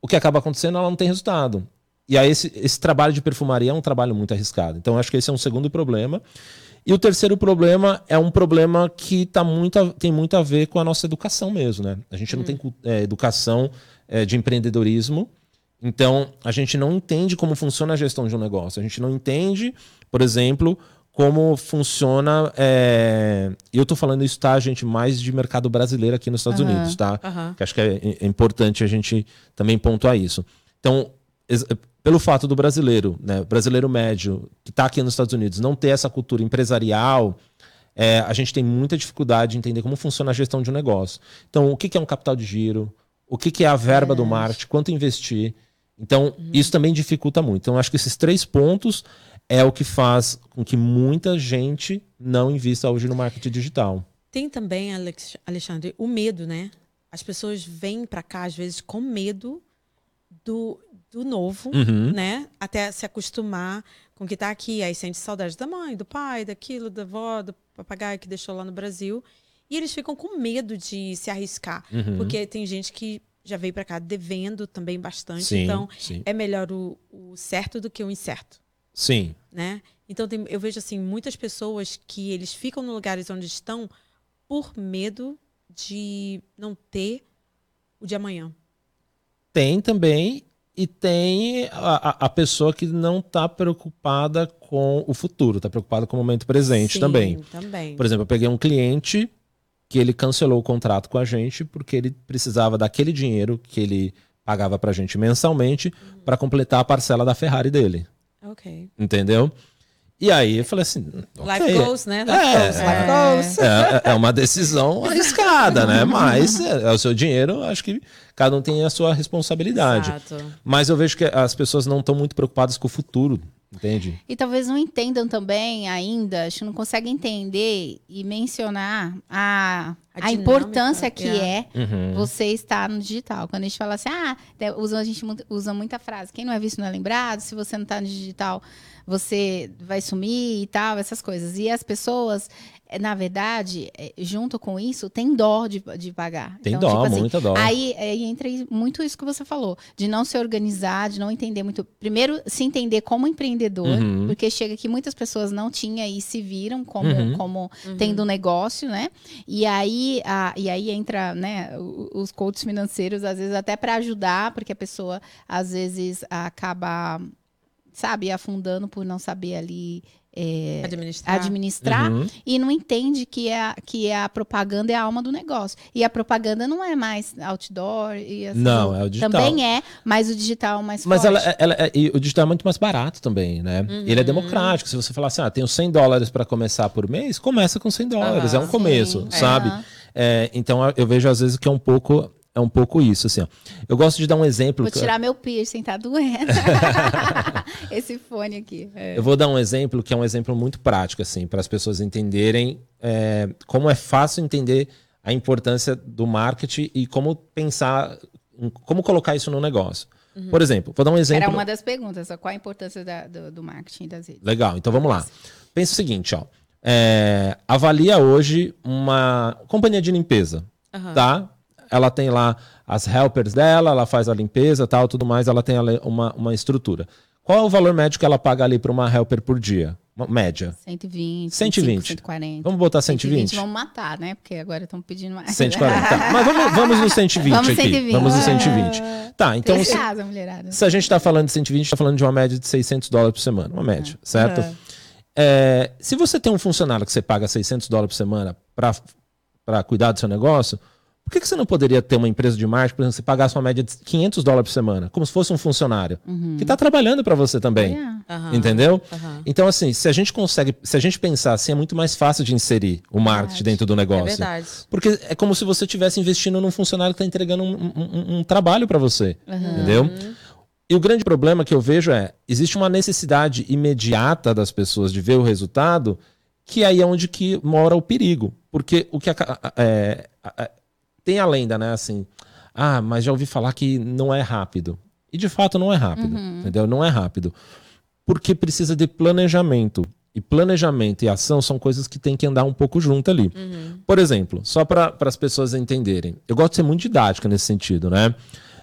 o que acaba acontecendo, ela não tem resultado. E aí esse, esse trabalho de perfumaria é um trabalho muito arriscado. Então, acho que esse é um segundo problema. E o terceiro problema é um problema que tá muito a, tem muito a ver com a nossa educação mesmo, né? A gente não hum. tem é, educação é, de empreendedorismo, então a gente não entende como funciona a gestão de um negócio. A gente não entende, por exemplo, como funciona. É... Eu estou falando isso, tá, gente, mais de mercado brasileiro aqui nos Estados uhum, Unidos, tá? Uhum. Que acho que é, é importante a gente também pontuar isso. Então, pelo fato do brasileiro, né, brasileiro médio, que está aqui nos Estados Unidos, não ter essa cultura empresarial, é, a gente tem muita dificuldade de entender como funciona a gestão de um negócio. Então, o que, que é um capital de giro? O que, que é a verba é. do marketing? Quanto investir? Então, uhum. isso também dificulta muito. Então, acho que esses três pontos é o que faz com que muita gente não invista hoje no marketing digital. Tem também, Alexandre, o medo, né? As pessoas vêm para cá, às vezes, com medo do, do novo, uhum. né? Até se acostumar com o que está aqui. Aí sente saudade da mãe, do pai, daquilo, da avó, do papagaio que deixou lá no Brasil. E eles ficam com medo de se arriscar. Uhum. Porque tem gente que já veio para cá devendo também bastante. Sim, então, sim. é melhor o, o, certo do que o incerto. Sim. Né? Então, tem, eu vejo assim muitas pessoas que eles ficam nos lugares onde estão por medo de não ter o de amanhã. Tem também e tem a, a pessoa que não está preocupada com o futuro, está preocupada com o momento presente Sim, também. também. Por exemplo, eu peguei um cliente que ele cancelou o contrato com a gente porque ele precisava daquele dinheiro que ele pagava para a gente mensalmente uhum. para completar a parcela da Ferrari dele. Ok. Entendeu? E aí eu falei assim. Okay. Life goes, né? Life é, goes, life é, goes. É, é, uma decisão arriscada, né? Mas é, é, o seu dinheiro, acho que cada um tem a sua responsabilidade. Exato. Mas eu vejo que as pessoas não estão muito preocupadas com o futuro. Entende? E talvez não entendam também ainda, acho que não conseguem entender e mencionar a, a, a importância que é, é uhum. você estar no digital. Quando a gente fala assim, ah, usa, a gente usa muita frase, quem não é visto não é lembrado, se você não está no digital você vai sumir e tal, essas coisas. E as pessoas, eh, na verdade, eh, junto com isso, tem dó de, de pagar. Tem então, dó, tipo assim, muita dó. Aí, aí entra muito isso que você falou, de não se organizar, de não entender muito. Primeiro, se entender como empreendedor, uhum. porque chega que muitas pessoas não tinham e se viram como, uhum. como uhum. tendo um negócio, né? E aí, a, e aí entra né, os coaches financeiros, às vezes, até para ajudar, porque a pessoa, às vezes, acaba sabe, afundando por não saber ali é, administrar, administrar uhum. e não entende que, é, que é a propaganda é a alma do negócio. E a propaganda não é mais outdoor. E assim, não, é o digital. Também é, mas o digital é mais mas forte. Mas ela, ela, é, o digital é muito mais barato também, né? Uhum. Ele é democrático. Se você falar assim, ah, tenho 100 dólares para começar por mês, começa com 100 dólares. Uhum, é um começo, sim. sabe? É, então eu vejo às vezes que é um pouco é um pouco isso, assim, ó. Eu gosto de dar um exemplo. Vou tirar meu piercing, tá doendo. Esse fone aqui. É. Eu vou dar um exemplo que é um exemplo muito prático, assim, para as pessoas entenderem é, como é fácil entender a importância do marketing e como pensar, como colocar isso no negócio. Uhum. Por exemplo, vou dar um exemplo. Era uma das perguntas, qual a importância da, do, do, marketing das redes? Legal, então vamos lá. Pensa o seguinte, ó. É, avalia hoje uma companhia de limpeza, uhum. tá? Ela tem lá as helpers dela, ela faz a limpeza tal, tudo mais, ela tem uma, uma estrutura. Qual é o valor médio que ela paga ali para uma helper por dia? Média. 120. 120. 140. Vamos botar 120? 120 vamos matar, né? Porque agora estão pedindo mais. 140. tá. Mas vamos, vamos no 120 vamos aqui. 120. Vamos no 120. Tá, então. Se, casa, se, a gente está falando de 120, está falando de uma média de 600 dólares por semana. Uma média, é. certo? É. É, se você tem um funcionário que você paga 600 dólares por semana para cuidar do seu negócio, Por que, que você não poderia ter uma empresa de marketing, por exemplo, você pagasse uma média de 500 dólares por semana, como se fosse um funcionário, que está trabalhando para você também, Yeah. entendeu? Aham. Então, assim, se a gente consegue, se a gente pensar assim, é muito mais fácil de inserir o marketing Verdade. dentro do É negócio. verdade. Porque é como se você estivesse investindo num funcionário que está entregando um, um- um- trabalho para você. Entendeu? E o grande problema que eu vejo é: existe uma necessidade imediata das pessoas de ver o resultado, que aí é onde que mora o perigo. Porque o que aca- é, a- a- tem a lenda, né? Assim, ah, mas já ouvi falar que não é rápido. E de fato não é rápido. Entendeu? Não é rápido. Porque precisa de planejamento. E planejamento e ação são coisas que tem que andar um pouco junto ali. Por exemplo, só para as pessoas entenderem, eu gosto de ser muito didática nesse sentido, né?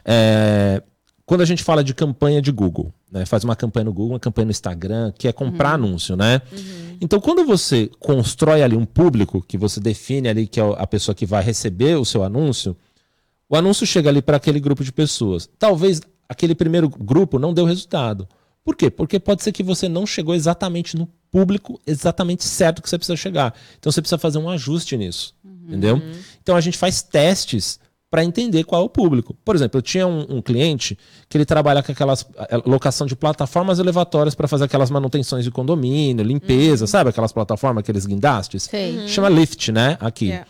É, quando a gente fala de campanha de Google, né? Faz uma campanha no Google, uma campanha no Instagram, que é comprar anúncio, né? Então, quando você constrói ali um público, que você define ali que é a pessoa que vai receber o seu anúncio, o anúncio chega ali para aquele grupo de pessoas. Talvez aquele primeiro grupo não deu resultado. Por quê? Porque pode ser que você não chegou exatamente no público exatamente certo que você precisa chegar. Então você precisa fazer um ajuste nisso. Entendeu? Então a gente faz testes para entender qual é o público. Por exemplo, eu tinha um, um cliente que ele trabalha com aquelas eh, locação de plataformas elevatórias para fazer aquelas manutenções de condomínio, limpeza, sabe aquelas plataformas, aqueles guindastes? Sei. Chama Lift, né? Aqui. Yeah.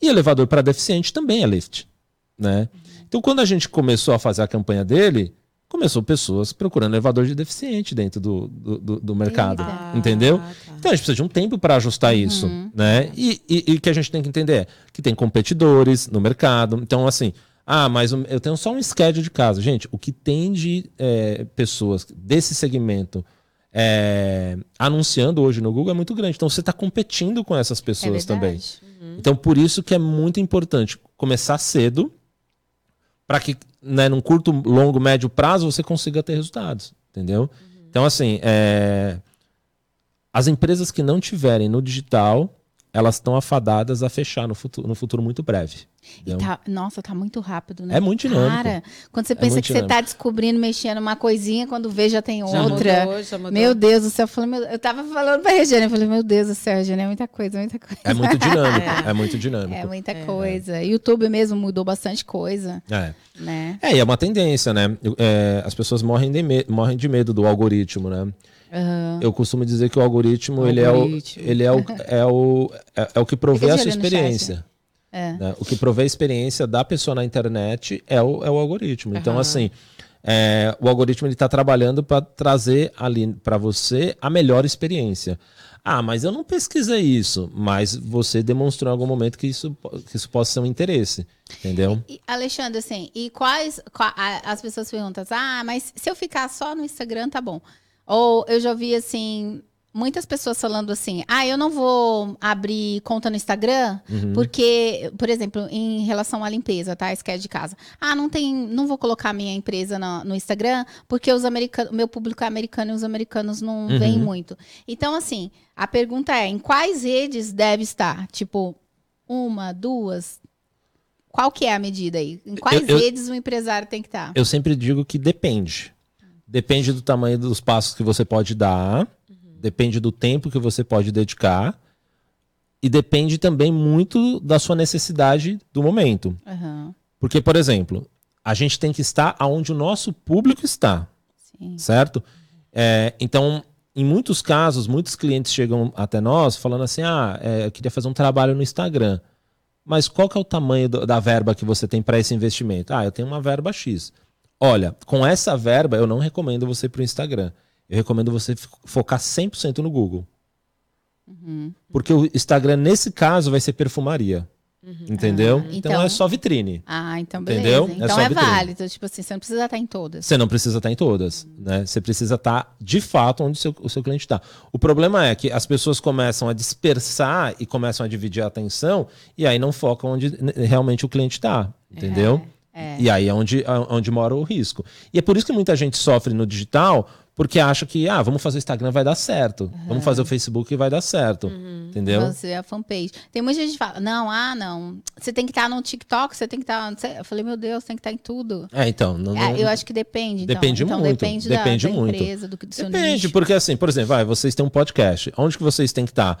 E elevador para deficiente também é Lift, né? Então, quando a gente começou a fazer a campanha dele, começou pessoas procurando elevador de deficiente dentro do, do, do- do mercado, Eita. entendeu? Ah, tá. Então, a gente precisa de um tempo para ajustar isso, né? E, e, e o que a gente tem que entender é que tem competidores no mercado. Então, assim, ah, mas eu tenho só um schedule de casa. Gente, o que tem de eh, pessoas desse segmento é, anunciando hoje no Google é muito grande. Então, você está competindo com essas É pessoas também. verdade. Então, por isso que é muito importante começar cedo, para que, né, num curto, longo, médio prazo, você consiga ter resultados, entendeu? Então, assim, é, as empresas que não tiverem no digital, elas estão afadadas a fechar no futuro, no futuro muito breve. E tá- nossa, tá muito rápido, né? É muito dinâmico. Cara, quando você pensa muito que você tá dinâmico. descobrindo, mexendo uma coisinha, quando vê já tem Já outra. mudou, já mudou. Meu Deus do céu, eu, falei, meu- eu tava falando pra Regiane, eu falei, meu Deus do céu, Regiane, é muita coisa, muita coisa. É muito dinâmico, é, muito dinâmico. É muita coisa. YouTube mesmo mudou bastante coisa, É. né? É, e é uma tendência, né? É, as pessoas morrem de, me- morrem de medo do algoritmo, né? Aham. Eu costumo dizer que o algoritmo, ele, é o, ele é o, é o, é, é o que provê a sua experiência. É. né? O que provê a experiência da pessoa na internet é o, é o algoritmo. Então, assim, é, o algoritmo está trabalhando para trazer ali para você a melhor experiência. Ah, mas eu não pesquisei isso, mas você demonstrou em algum momento que isso, que isso possa ser um interesse, entendeu? E, Alexandre, assim, e quais. qua- as pessoas perguntam, ah, mas se eu ficar só no Instagram, tá bom. Ou eu já vi, assim, muitas pessoas falando assim, ah, eu não vou abrir conta no Instagram, Uhum. porque, por exemplo, em relação à limpeza, tá? É de casa. Ah, não tem. Não vou colocar minha empresa no, no Instagram, porque os americanos, o meu público é americano e os americanos não Uhum. veem muito. Então, assim, a pergunta é: em quais redes deve estar? Tipo, uma, duas? Qual que é a medida aí? Em quais eu- redes o empresário tem que estar? Eu sempre digo que depende. Depende do tamanho dos passos que você pode dar, depende do tempo que você pode dedicar e depende também muito da sua necessidade do momento. Aham, Porque, por exemplo, a gente tem que estar aonde o nosso público está, sim. certo? É, então, em muitos casos, muitos clientes chegam até nós falando assim: ah, é, eu queria fazer um trabalho no Instagram. Mas qual que é o tamanho do- da verba que você tem para esse investimento? Ah, eu tenho uma verba X. Olha, com essa verba, eu não recomendo você para o Instagram. Eu recomendo você focar 100% no Google. Porque o Instagram, nesse caso, vai ser perfumaria. Entendeu? Ah, então, então- é só vitrine. Ah, então beleza. Entendeu? É Então é, vitrine. válido. Tipo assim, você não precisa estar em todas. Você não precisa estar em todas, né? Você precisa estar de fato onde o seu, o seu cliente está. O problema é que as pessoas começam a dispersar e começam a dividir a atenção e aí não focam onde realmente o cliente está, entendeu? é. E aí é onde, a- onde mora o risco. E é por isso que muita gente sofre no digital, porque acha que, ah, vamos fazer o Instagram vai dar certo. Vamos fazer o Facebook e vai dar certo. Entendeu? Você é a fanpage. Tem muita gente que fala, não, ah, não. Você tem que estar no TikTok, você tem que estar. Eu falei, meu Deus, tem que estar em tudo. É, então. Não, É, não- eu acho que depende. Então. Depende então, muito, Depende, da- depende da, muito. empresa, do, do seu Depende, nicho. porque assim, por exemplo, vai, vocês têm um podcast. Onde que vocês têm que estar?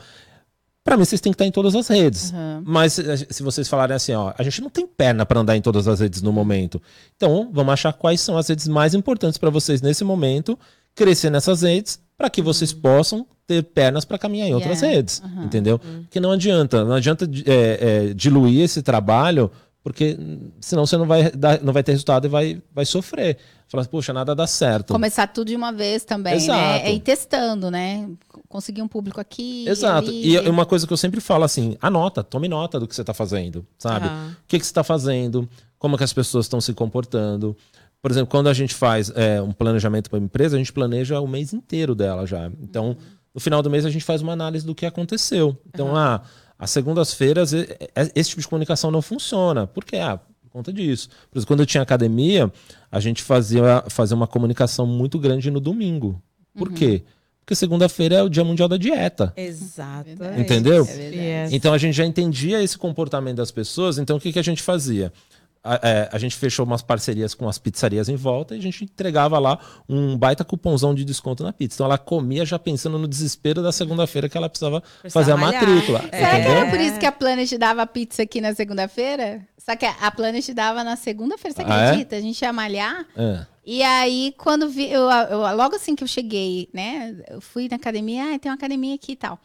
Pra mim, vocês têm que estar em todas as redes. Uhum. Mas se se vocês falarem assim, ó, a gente não tem perna para andar em todas as redes no momento. Então, vamos achar quais são as redes mais importantes para vocês nesse momento, crescer nessas redes, para que vocês possam ter pernas para caminhar em outras Yeah. redes. Entendeu? Porque não adianta, não adianta é, é, diluir esse trabalho, porque hum, senão você não vai, dar, não vai ter resultado e vai, vai sofrer. Falar, poxa, nada dá certo. Começar tudo de uma vez também, Exato. né? É ir testando, né? Conseguir um público aqui. Exato. ali. E é uma coisa que eu sempre falo assim, anota, tome nota do que você está fazendo, sabe? Aham. O que, que você está fazendo, como que as pessoas estão se comportando. Por exemplo, quando a gente faz é, um planejamento para uma empresa, a gente planeja o mês inteiro dela já. Então, no final do mês, a gente faz uma análise do que aconteceu. Então, ah, as segundas-feiras, esse tipo de comunicação não funciona. Por quê? Ah, por conta disso. Por exemplo, quando eu tinha academia, a gente fazia, fazia uma comunicação muito grande no domingo. Por quê? Porque segunda-feira é o Dia Mundial da Dieta. Exato. Entendeu? É. Então a gente já entendia esse comportamento das pessoas. Então o que, que a gente fazia? A, é, a gente fechou umas parcerias com as pizzarias em volta e a gente entregava lá um baita cupomzão de desconto na pizza. Então ela comia já pensando no desespero da segunda-feira que ela precisava fazer a malhar. matrícula. É. Será que era por isso que a Planet dava pizza aqui na segunda-feira? Só que a Planet dava na segunda-feira, você Ah, é? acredita? A gente ia malhar. É. E aí, quando vi, eu, eu- logo assim que eu cheguei, né? Eu fui na academia, ah, tem uma academia aqui e tal.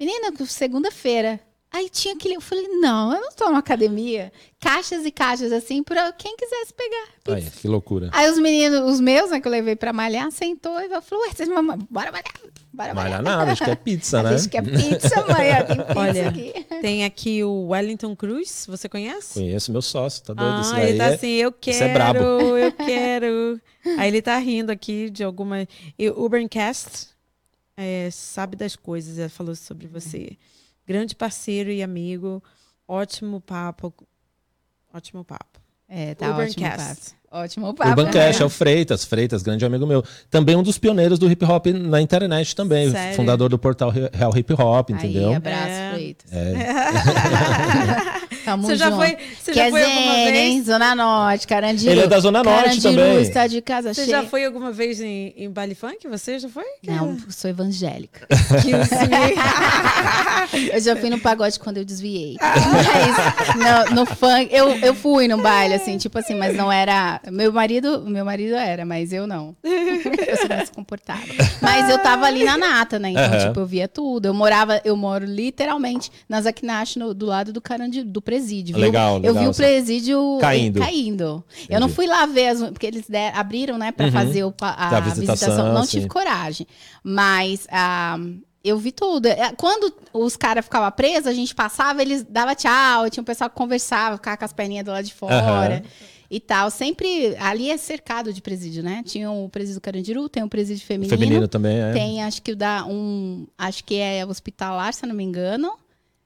Menina, segunda-feira. Aí tinha aquele. Eu falei, não, eu não tô numa academia. Caixas e caixas assim, pra quem quisesse pegar. Aí, que loucura. Aí os meninos, os meus, né, que eu levei pra malhar, sentou e falou, ué, vocês mamãe, bora malhar. Bora malhar. Malhar nada, acho que é pizza, né? gente quer pizza, mãe. Tem pizza Olha, aqui. Tem aqui o Wellington Cruz, você conhece? Conheço meu sócio, tá doido? Ah, daí ele tá é- assim, eu isso é brabo. quero, eu quero. Aí ele tá rindo aqui de alguma. E o Ubercast é, sabe das coisas, ele falou sobre você. Grande parceiro e amigo, ótimo papo. Ótimo papo. É, tá ótimo Ubercast. papo. Ótimo O papo. Bancast é o Freitas, Freitas, grande amigo meu. Também um dos pioneiros do hip hop na internet também. Sério? Fundador do portal Real Hip Hop, entendeu? Aí, abraço, É. Freitas. É. Tamo Você já junto. foi, você Quer já foi alguma dizer, hein? vez? Zona Norte, Carandiru. Ele é da Zona Norte Carandiru também. está de casa Você cheia. já foi alguma vez em, em baile funk? Você já foi? Não, sou evangélica. Eu já fui no pagode quando eu desviei. Mas no, no funk, eu, eu fui no baile, assim, tipo assim, mas não era. Meu marido, meu marido era, mas eu não. Eu sou mais comportada. Mas eu tava ali na nata, né? Então, Aham. tipo, eu via tudo. Eu morava, eu moro literalmente na Zakinash, no- do lado do Carandiru, do presídio. viu? Legal, Eu vi legal, o presídio Caindo. caindo. Eu não fui lá ver, as, porque eles der- abriram, né, pra Uhum. fazer o, a, Da visitação, visitação. Não sim. tive coragem. Mas ah, eu vi tudo. É, Quando os caras ficavam presos, a gente passava, eles davam tchau, tinha um pessoal que conversava, ficava com as perninhas do lado de fora. Aham. E tal, sempre. Ali é cercado de presídio, né? Tinha o presídio Carandiru, tem o presídio feminino. Feminino também, é. Tem, acho que o da um. Acho que é hospitalar, se eu não me engano.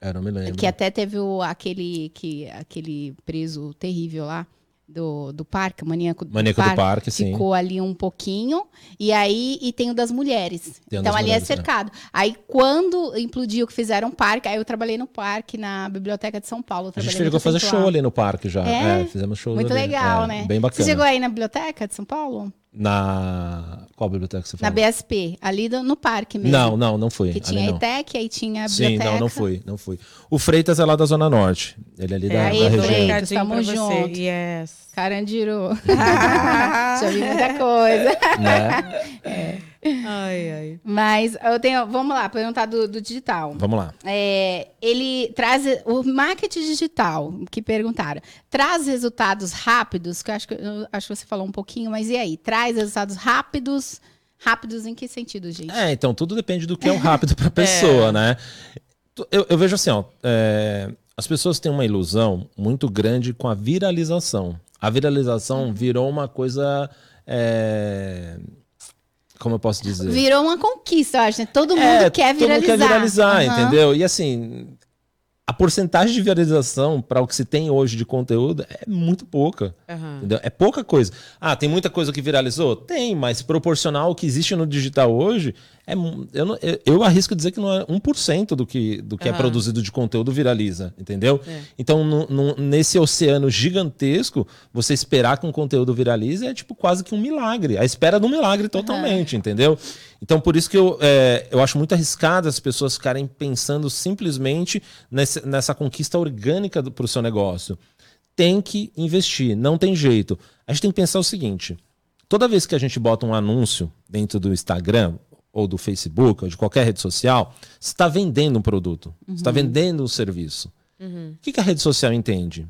É, não me lembro. Que até teve o, aquele, que, aquele preso terrível lá do, do parque, maníaco, Maníaco do parque, sim. Ficou ali um pouquinho. E aí, e tem o das mulheres. Então das ali mulheres, é cercado. Aí quando implodiu que fizeram um parque, aí eu trabalhei no parque, na Biblioteca de São Paulo. A gente chegou a fazer show ali no parque já. É? É, fizemos show Muito ali. legal, É, né? Bem bacana. Você chegou aí na Biblioteca de São Paulo? Na. Qual biblioteca você Na falou? BSP, ali do- no parque mesmo. Não, não, não fui. Que ali tinha a. ETEC, aí tinha a Sim, biblioteca. não, não fui, não fui. O Freitas é lá da Zona Norte. Ele é ali da, aí, da Freitas. região. Recadinho Tamo junto. Yes. Carandiru. Já vi muita coisa. Né? Ai, ai. Mas eu tenho. Vamos lá, perguntar do, do digital. Vamos lá. É, ele traz o marketing digital que perguntaram. Traz resultados rápidos, que eu acho que eu acho que você falou um pouquinho, mas e aí? Traz resultados rápidos? Rápidos em que sentido, gente? É, então tudo depende do que é o rápido para a pessoa, né? Eu, eu vejo assim, ó, é, as pessoas têm uma ilusão muito grande com a viralização. A viralização virou uma coisa. é, como eu posso dizer? Virou uma conquista, eu acho. Né? Todo mundo É, quer todo mundo viralizar. quer viralizar, Aham. entendeu? E assim, a porcentagem de viralização para o que se tem hoje de conteúdo é muito pouca. Entendeu? É pouca coisa. Ah, tem muita coisa que viralizou? Tem, mas proporcional ao que existe no digital hoje, é, eu, não- eu, eu arrisco dizer que não é 1% do que, do que é Aham. produzido de conteúdo viraliza, entendeu? É. Então, no- no- nesse oceano gigantesco, você esperar que um conteúdo viralize é tipo quase que um milagre. A espera de um milagre totalmente, entendeu? Então, por isso que eu, é, eu acho muito arriscado as pessoas ficarem pensando simplesmente nessa, nessa conquista orgânica para o seu negócio. Tem que investir, não tem jeito. A gente tem que pensar o seguinte: toda vez que a gente bota um anúncio dentro do Instagram, ou do Facebook, ou de qualquer rede social, você está vendendo um produto, uhum. você está vendendo um serviço. Uhum. O que, que a rede social entende?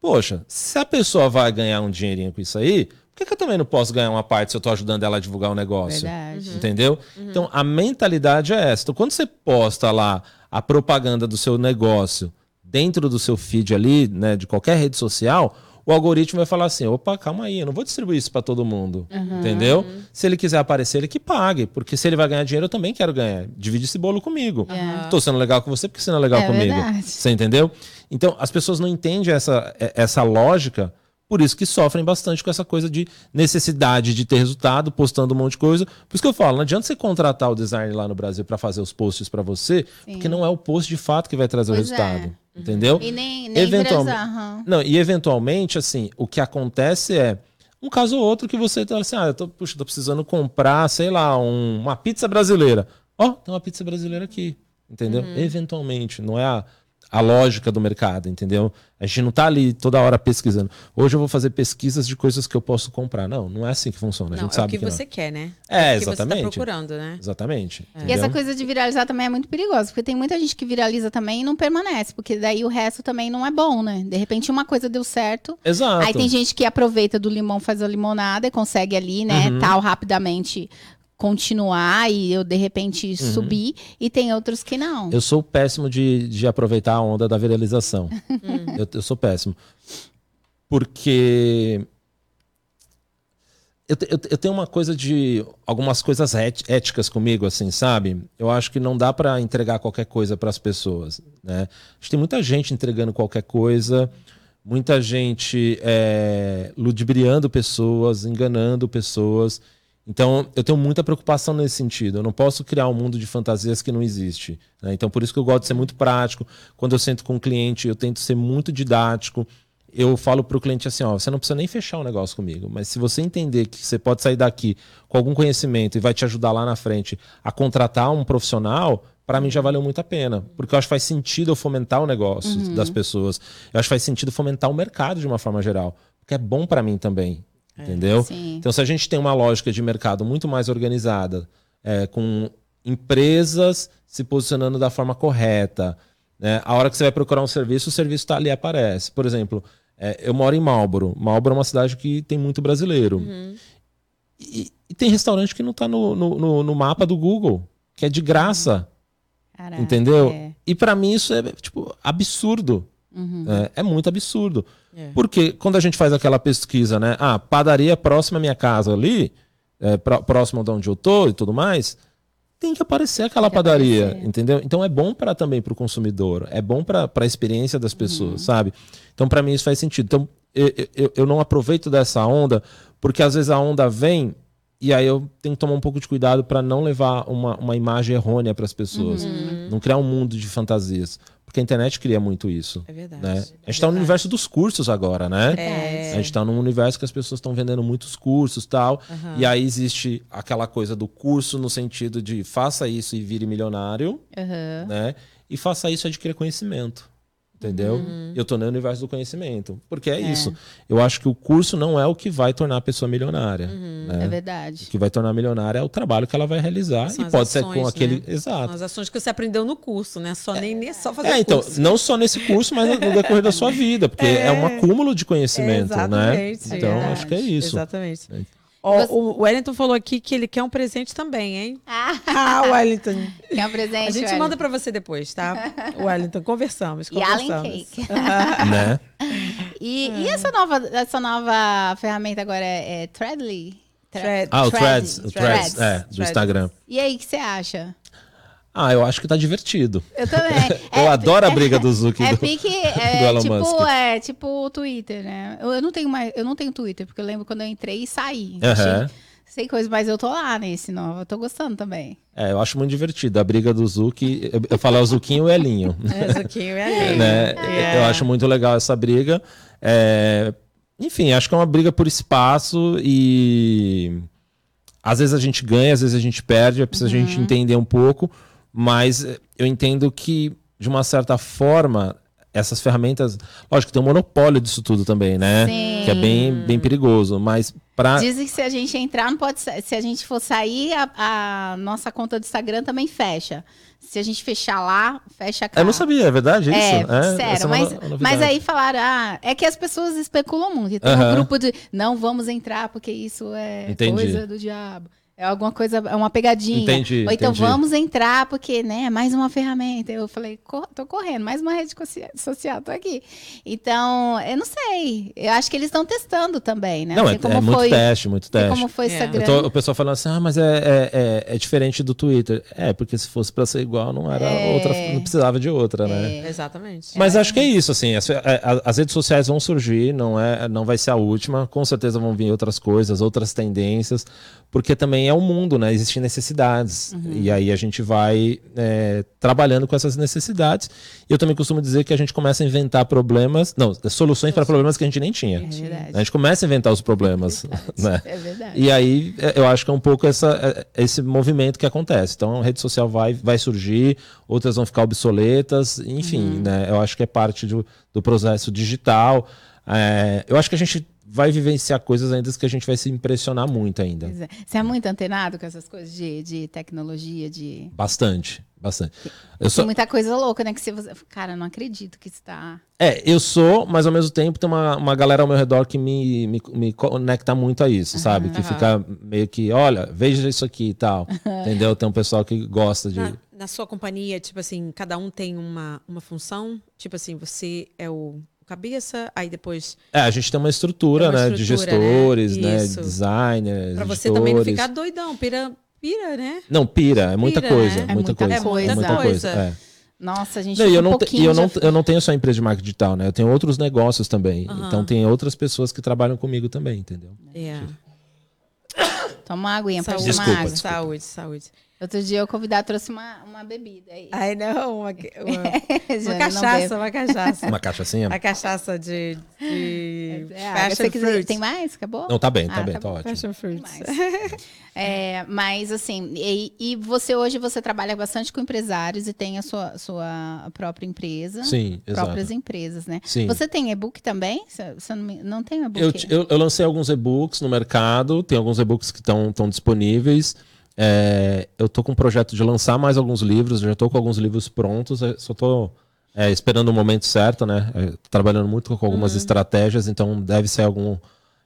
Poxa, se a pessoa vai ganhar um dinheirinho com isso aí, por que, que eu também não posso ganhar uma parte se eu estou ajudando ela a divulgar o um negócio? Verdade. Uhum. Entendeu? Uhum. Então, a mentalidade é essa. Então, quando você posta lá a propaganda do seu negócio dentro do seu feed ali, né, de qualquer rede social, o algoritmo vai falar assim: opa, calma aí, eu não vou distribuir isso para todo mundo. Uhum. Entendeu? Se ele quiser aparecer, ele que pague. Porque se ele vai ganhar dinheiro, eu também quero ganhar. Divide esse bolo comigo. Uhum. Tô sendo legal com você porque você não é legal é comigo. Verdade. Você entendeu? Então, as pessoas não entendem essa, essa lógica. Por isso que sofrem bastante com essa coisa de necessidade de ter resultado, postando um monte de coisa. Por isso que eu falo, não adianta você contratar o designer lá no Brasil para fazer os posts para você, Sim. porque não é o post de fato que vai trazer pois o resultado. É. Entendeu? E nem, nem eventualmente, uhum. Não, e eventualmente, assim, o que acontece é um caso ou outro que você tá assim, ah, eu tô, puxa, tô precisando comprar, sei lá, um, uma pizza brasileira. Ó, oh, tem uma pizza brasileira aqui. Entendeu? Uhum. Eventualmente, não é a a lógica do mercado, entendeu? A gente não está ali toda hora pesquisando. Hoje eu vou fazer pesquisas de coisas que eu posso comprar. Não, não é assim que funciona. A gente não, sabe é o que, que você quer, né? É, é exatamente. Que você tá procurando, né? Exatamente. É. E essa coisa de viralizar também é muito perigosa, porque tem muita gente que viraliza também e não permanece, porque daí o resto também não é bom, né? De repente uma coisa deu certo. Exato. Aí tem gente que aproveita do limão, faz a limonada e consegue ali, né, uhum. tal rapidamente continuar e eu de repente uhum. subir e tem outros que não. Eu sou péssimo de, de aproveitar a onda da viralização. Uhum. eu, eu, sou péssimo. Porque eu, eu, eu, tenho uma coisa de algumas coisas éticas comigo, assim, sabe? Eu acho que não dá para entregar qualquer coisa para as pessoas, né? Acho que tem muita gente entregando qualquer coisa, muita gente é, ludibriando pessoas, enganando pessoas. Então, eu tenho muita preocupação nesse sentido. Eu não posso criar um mundo de fantasias que não existe. Né? Então, por isso que eu gosto de ser muito prático. Quando eu sento com o um cliente, eu tento ser muito didático. Eu falo para o cliente assim: ó, você não precisa nem fechar o um negócio comigo, mas se você entender que você pode sair daqui com algum conhecimento e vai te ajudar lá na frente a contratar um profissional, para mim já valeu muito a pena. Porque eu acho que faz sentido eu fomentar o negócio uhum. das pessoas. Eu acho que faz sentido fomentar o mercado de uma forma geral. Porque é bom para mim também. É, entendeu? Sim. Então, se a gente tem uma lógica de mercado muito mais organizada, é, com empresas se posicionando da forma correta, né? a hora que você vai procurar um serviço, o serviço está ali aparece. Por exemplo, é, eu moro em Marlboro. Marlboro é uma cidade que tem muito brasileiro. Uhum. E, e, tem restaurante que não está no, no, no, mapa do Google, que é de graça. Caraca, entendeu? É. E para mim isso é tipo absurdo. Uhum. É, é, muito absurdo. É. Porque quando a gente faz aquela pesquisa, né? Ah, padaria próxima à minha casa ali, é, próximo de onde eu tô e tudo mais, tem que aparecer aquela tem padaria, aparecer. entendeu? Então é bom para também para o consumidor, é bom para a experiência das pessoas, uhum. sabe? Então para mim isso faz sentido. Então eu, eu, eu não aproveito dessa onda porque às vezes a onda vem e aí eu tenho que tomar um pouco de cuidado para não levar uma, uma imagem errônea para as pessoas, uhum. não criar um mundo de fantasias. Porque a internet cria muito isso. É verdade. Né? A gente está no universo dos cursos agora, né? É. A gente está num universo que as pessoas estão vendendo muitos cursos tal. Uhum. E aí existe aquela coisa do curso no sentido de faça isso e vire milionário. Uhum. Né? E faça isso e adquira conhecimento entendeu? Uhum. Eu tô no universo do conhecimento. Porque é, é, isso. Eu acho que o curso não é o que vai tornar a pessoa milionária. Uhum. Né? É verdade. O que vai tornar milionária é o trabalho que ela vai realizar. São e pode ações, ser com aquele. Né? Exato. São as ações que você aprendeu no curso, né? Só é. nem, só fazer É, então, curso. não só nesse curso, mas no decorrer da sua vida. Porque é, é um acúmulo de conhecimento, né? Então, acho que é isso. Exatamente. É. O, o Wellington falou aqui que ele quer um presente também, hein? Ah, ah Wellington. Quer um presente, A gente Wellington. manda para você depois, tá? Wellington, conversamos, conversamos. E Allen Cake. né? E, e, essa nova, essa nova ferramenta agora é, é Threadly? Thread. Ah, o Threads. O Threads, é, do Threads. Instagram. E aí, o que você acha? Ah, eu acho que tá divertido. Eu também. eu é, adoro a briga do Zuki é, do, pique, é, do Elon tipo, Musk. É tipo o Twitter, né? Eu, eu, não tenho mais, eu não tenho Twitter, porque eu lembro quando eu entrei e saí. Uhum. Sei coisas, mas eu tô lá nesse novo. Eu tô gostando também. É, eu acho muito divertido. A briga do Zuki. Eu, eu falo é o Zuquinho e o Elinho. É, Zuquinho e Elinho. né? É. Eu acho muito legal essa briga. É, enfim, acho que é uma briga por espaço e às vezes a gente ganha, às vezes a gente perde, é preciso uhum. a gente uhum. entender um pouco, mas eu entendo que, de uma certa forma, essas ferramentas. Lógico, tem um monopólio disso tudo também, né? Sim. Que é bem, bem perigoso. Mas para. Dizem que se a gente entrar, não pode. Se a gente for sair, a, a nossa conta do Instagram também fecha. Se a gente fechar lá, fecha cá. Eu não sabia, é verdade é, isso? É, sério. É mas, mas aí falaram, ah, é que as pessoas especulam muito. Tem um grupo de, não vamos entrar porque isso é Entendi. coisa do diabo. É alguma coisa, é uma pegadinha. Entendi. Ou então entendi. vamos entrar, porque, né, é mais uma ferramenta. Eu falei, tô correndo, mais uma rede social, tô aqui. Então, eu não sei. Eu acho que eles estão testando também, né? Não, é, é muito teste, muito teste. como foi é. Instagram. Tô, o pessoal falando assim, ah, mas é, é, é, é, diferente do Twitter. É, porque se fosse para ser igual, não era é. outra, não precisava de outra, né? É. Exatamente. Mas acho que é isso, assim, as, as, redes sociais vão surgir, não, é, não vai ser a última. Com certeza vão vir outras coisas, outras tendências porque também é o um mundo, né? Existem necessidades. Uhum. E aí a gente vai é, trabalhando com essas necessidades. E eu também costumo dizer que a gente começa a inventar problemas, não, soluções para problemas que a gente nem tinha. É. A gente começa a inventar os problemas. É verdade. Né? É verdade. E aí é, eu acho que é um pouco essa, é, esse movimento que acontece. Então a rede social vai, vai surgir, outras vão ficar obsoletas, enfim, uhum. né? Eu acho que é parte do, do processo digital. É, eu acho que a gente vai vivenciar coisas ainda que a gente vai se impressionar muito ainda. É. Você é muito antenado com essas coisas de, de tecnologia, de... Bastante, bastante. Eu sou... Tem muita coisa louca, né? Que você... Cara, não acredito que está... É, eu sou, mas ao mesmo tempo tem uma, uma galera ao meu redor que me, me, me conecta muito a isso, uhum, sabe? Que fica meio que, olha, veja isso aqui e tal. entendeu? Tem um pessoal que gosta de... Na, na sua companhia, tipo assim, cada um tem uma, uma função? Tipo assim, você é o cabeça, aí depois. É, a gente tem uma estrutura, uma né? Estrutura, de gestores, né? né designers. Pra você também não ficar doidão, pira, pira, né? Não, pira, é muita pira, coisa. Né? É muita, coisa. É muita, coisa. É. Nossa, a gente não, eu não, um e eu, não, eu não tenho só empresa de marketing digital, né? Eu tenho outros negócios também. Uhum. Então tem outras pessoas que trabalham comigo também, entendeu? É. Toma uma aguinha pra tomar água. Saúde, saúde. Outro dia o convidado trouxe uma, uma bebida aí. Ai, não, uma, uma, uma cachaça, uma cachaça. Uma cachaçinha? Uma cachaça de, de é, passion fruit. Tem mais? Acabou? Não, tá bem, tá ah, bem, tá, tá ótimo. Passion fruit. é, mas assim, e, e, você hoje você trabalha bastante com empresários e tem a sua, sua própria empresa. Sim, exato. Próprias empresas, né? Sim. Você tem e-book também? Você não, não tem e-book? Eu, eu, eu lancei alguns e-books no mercado, tem alguns e-books que estão disponíveis. É, eu tô com um projeto de lançar mais alguns livros, já estou com alguns livros prontos, só estou é, esperando o momento certo, né? É, trabalhando muito com algumas uhum. estratégias, então deve ser algum.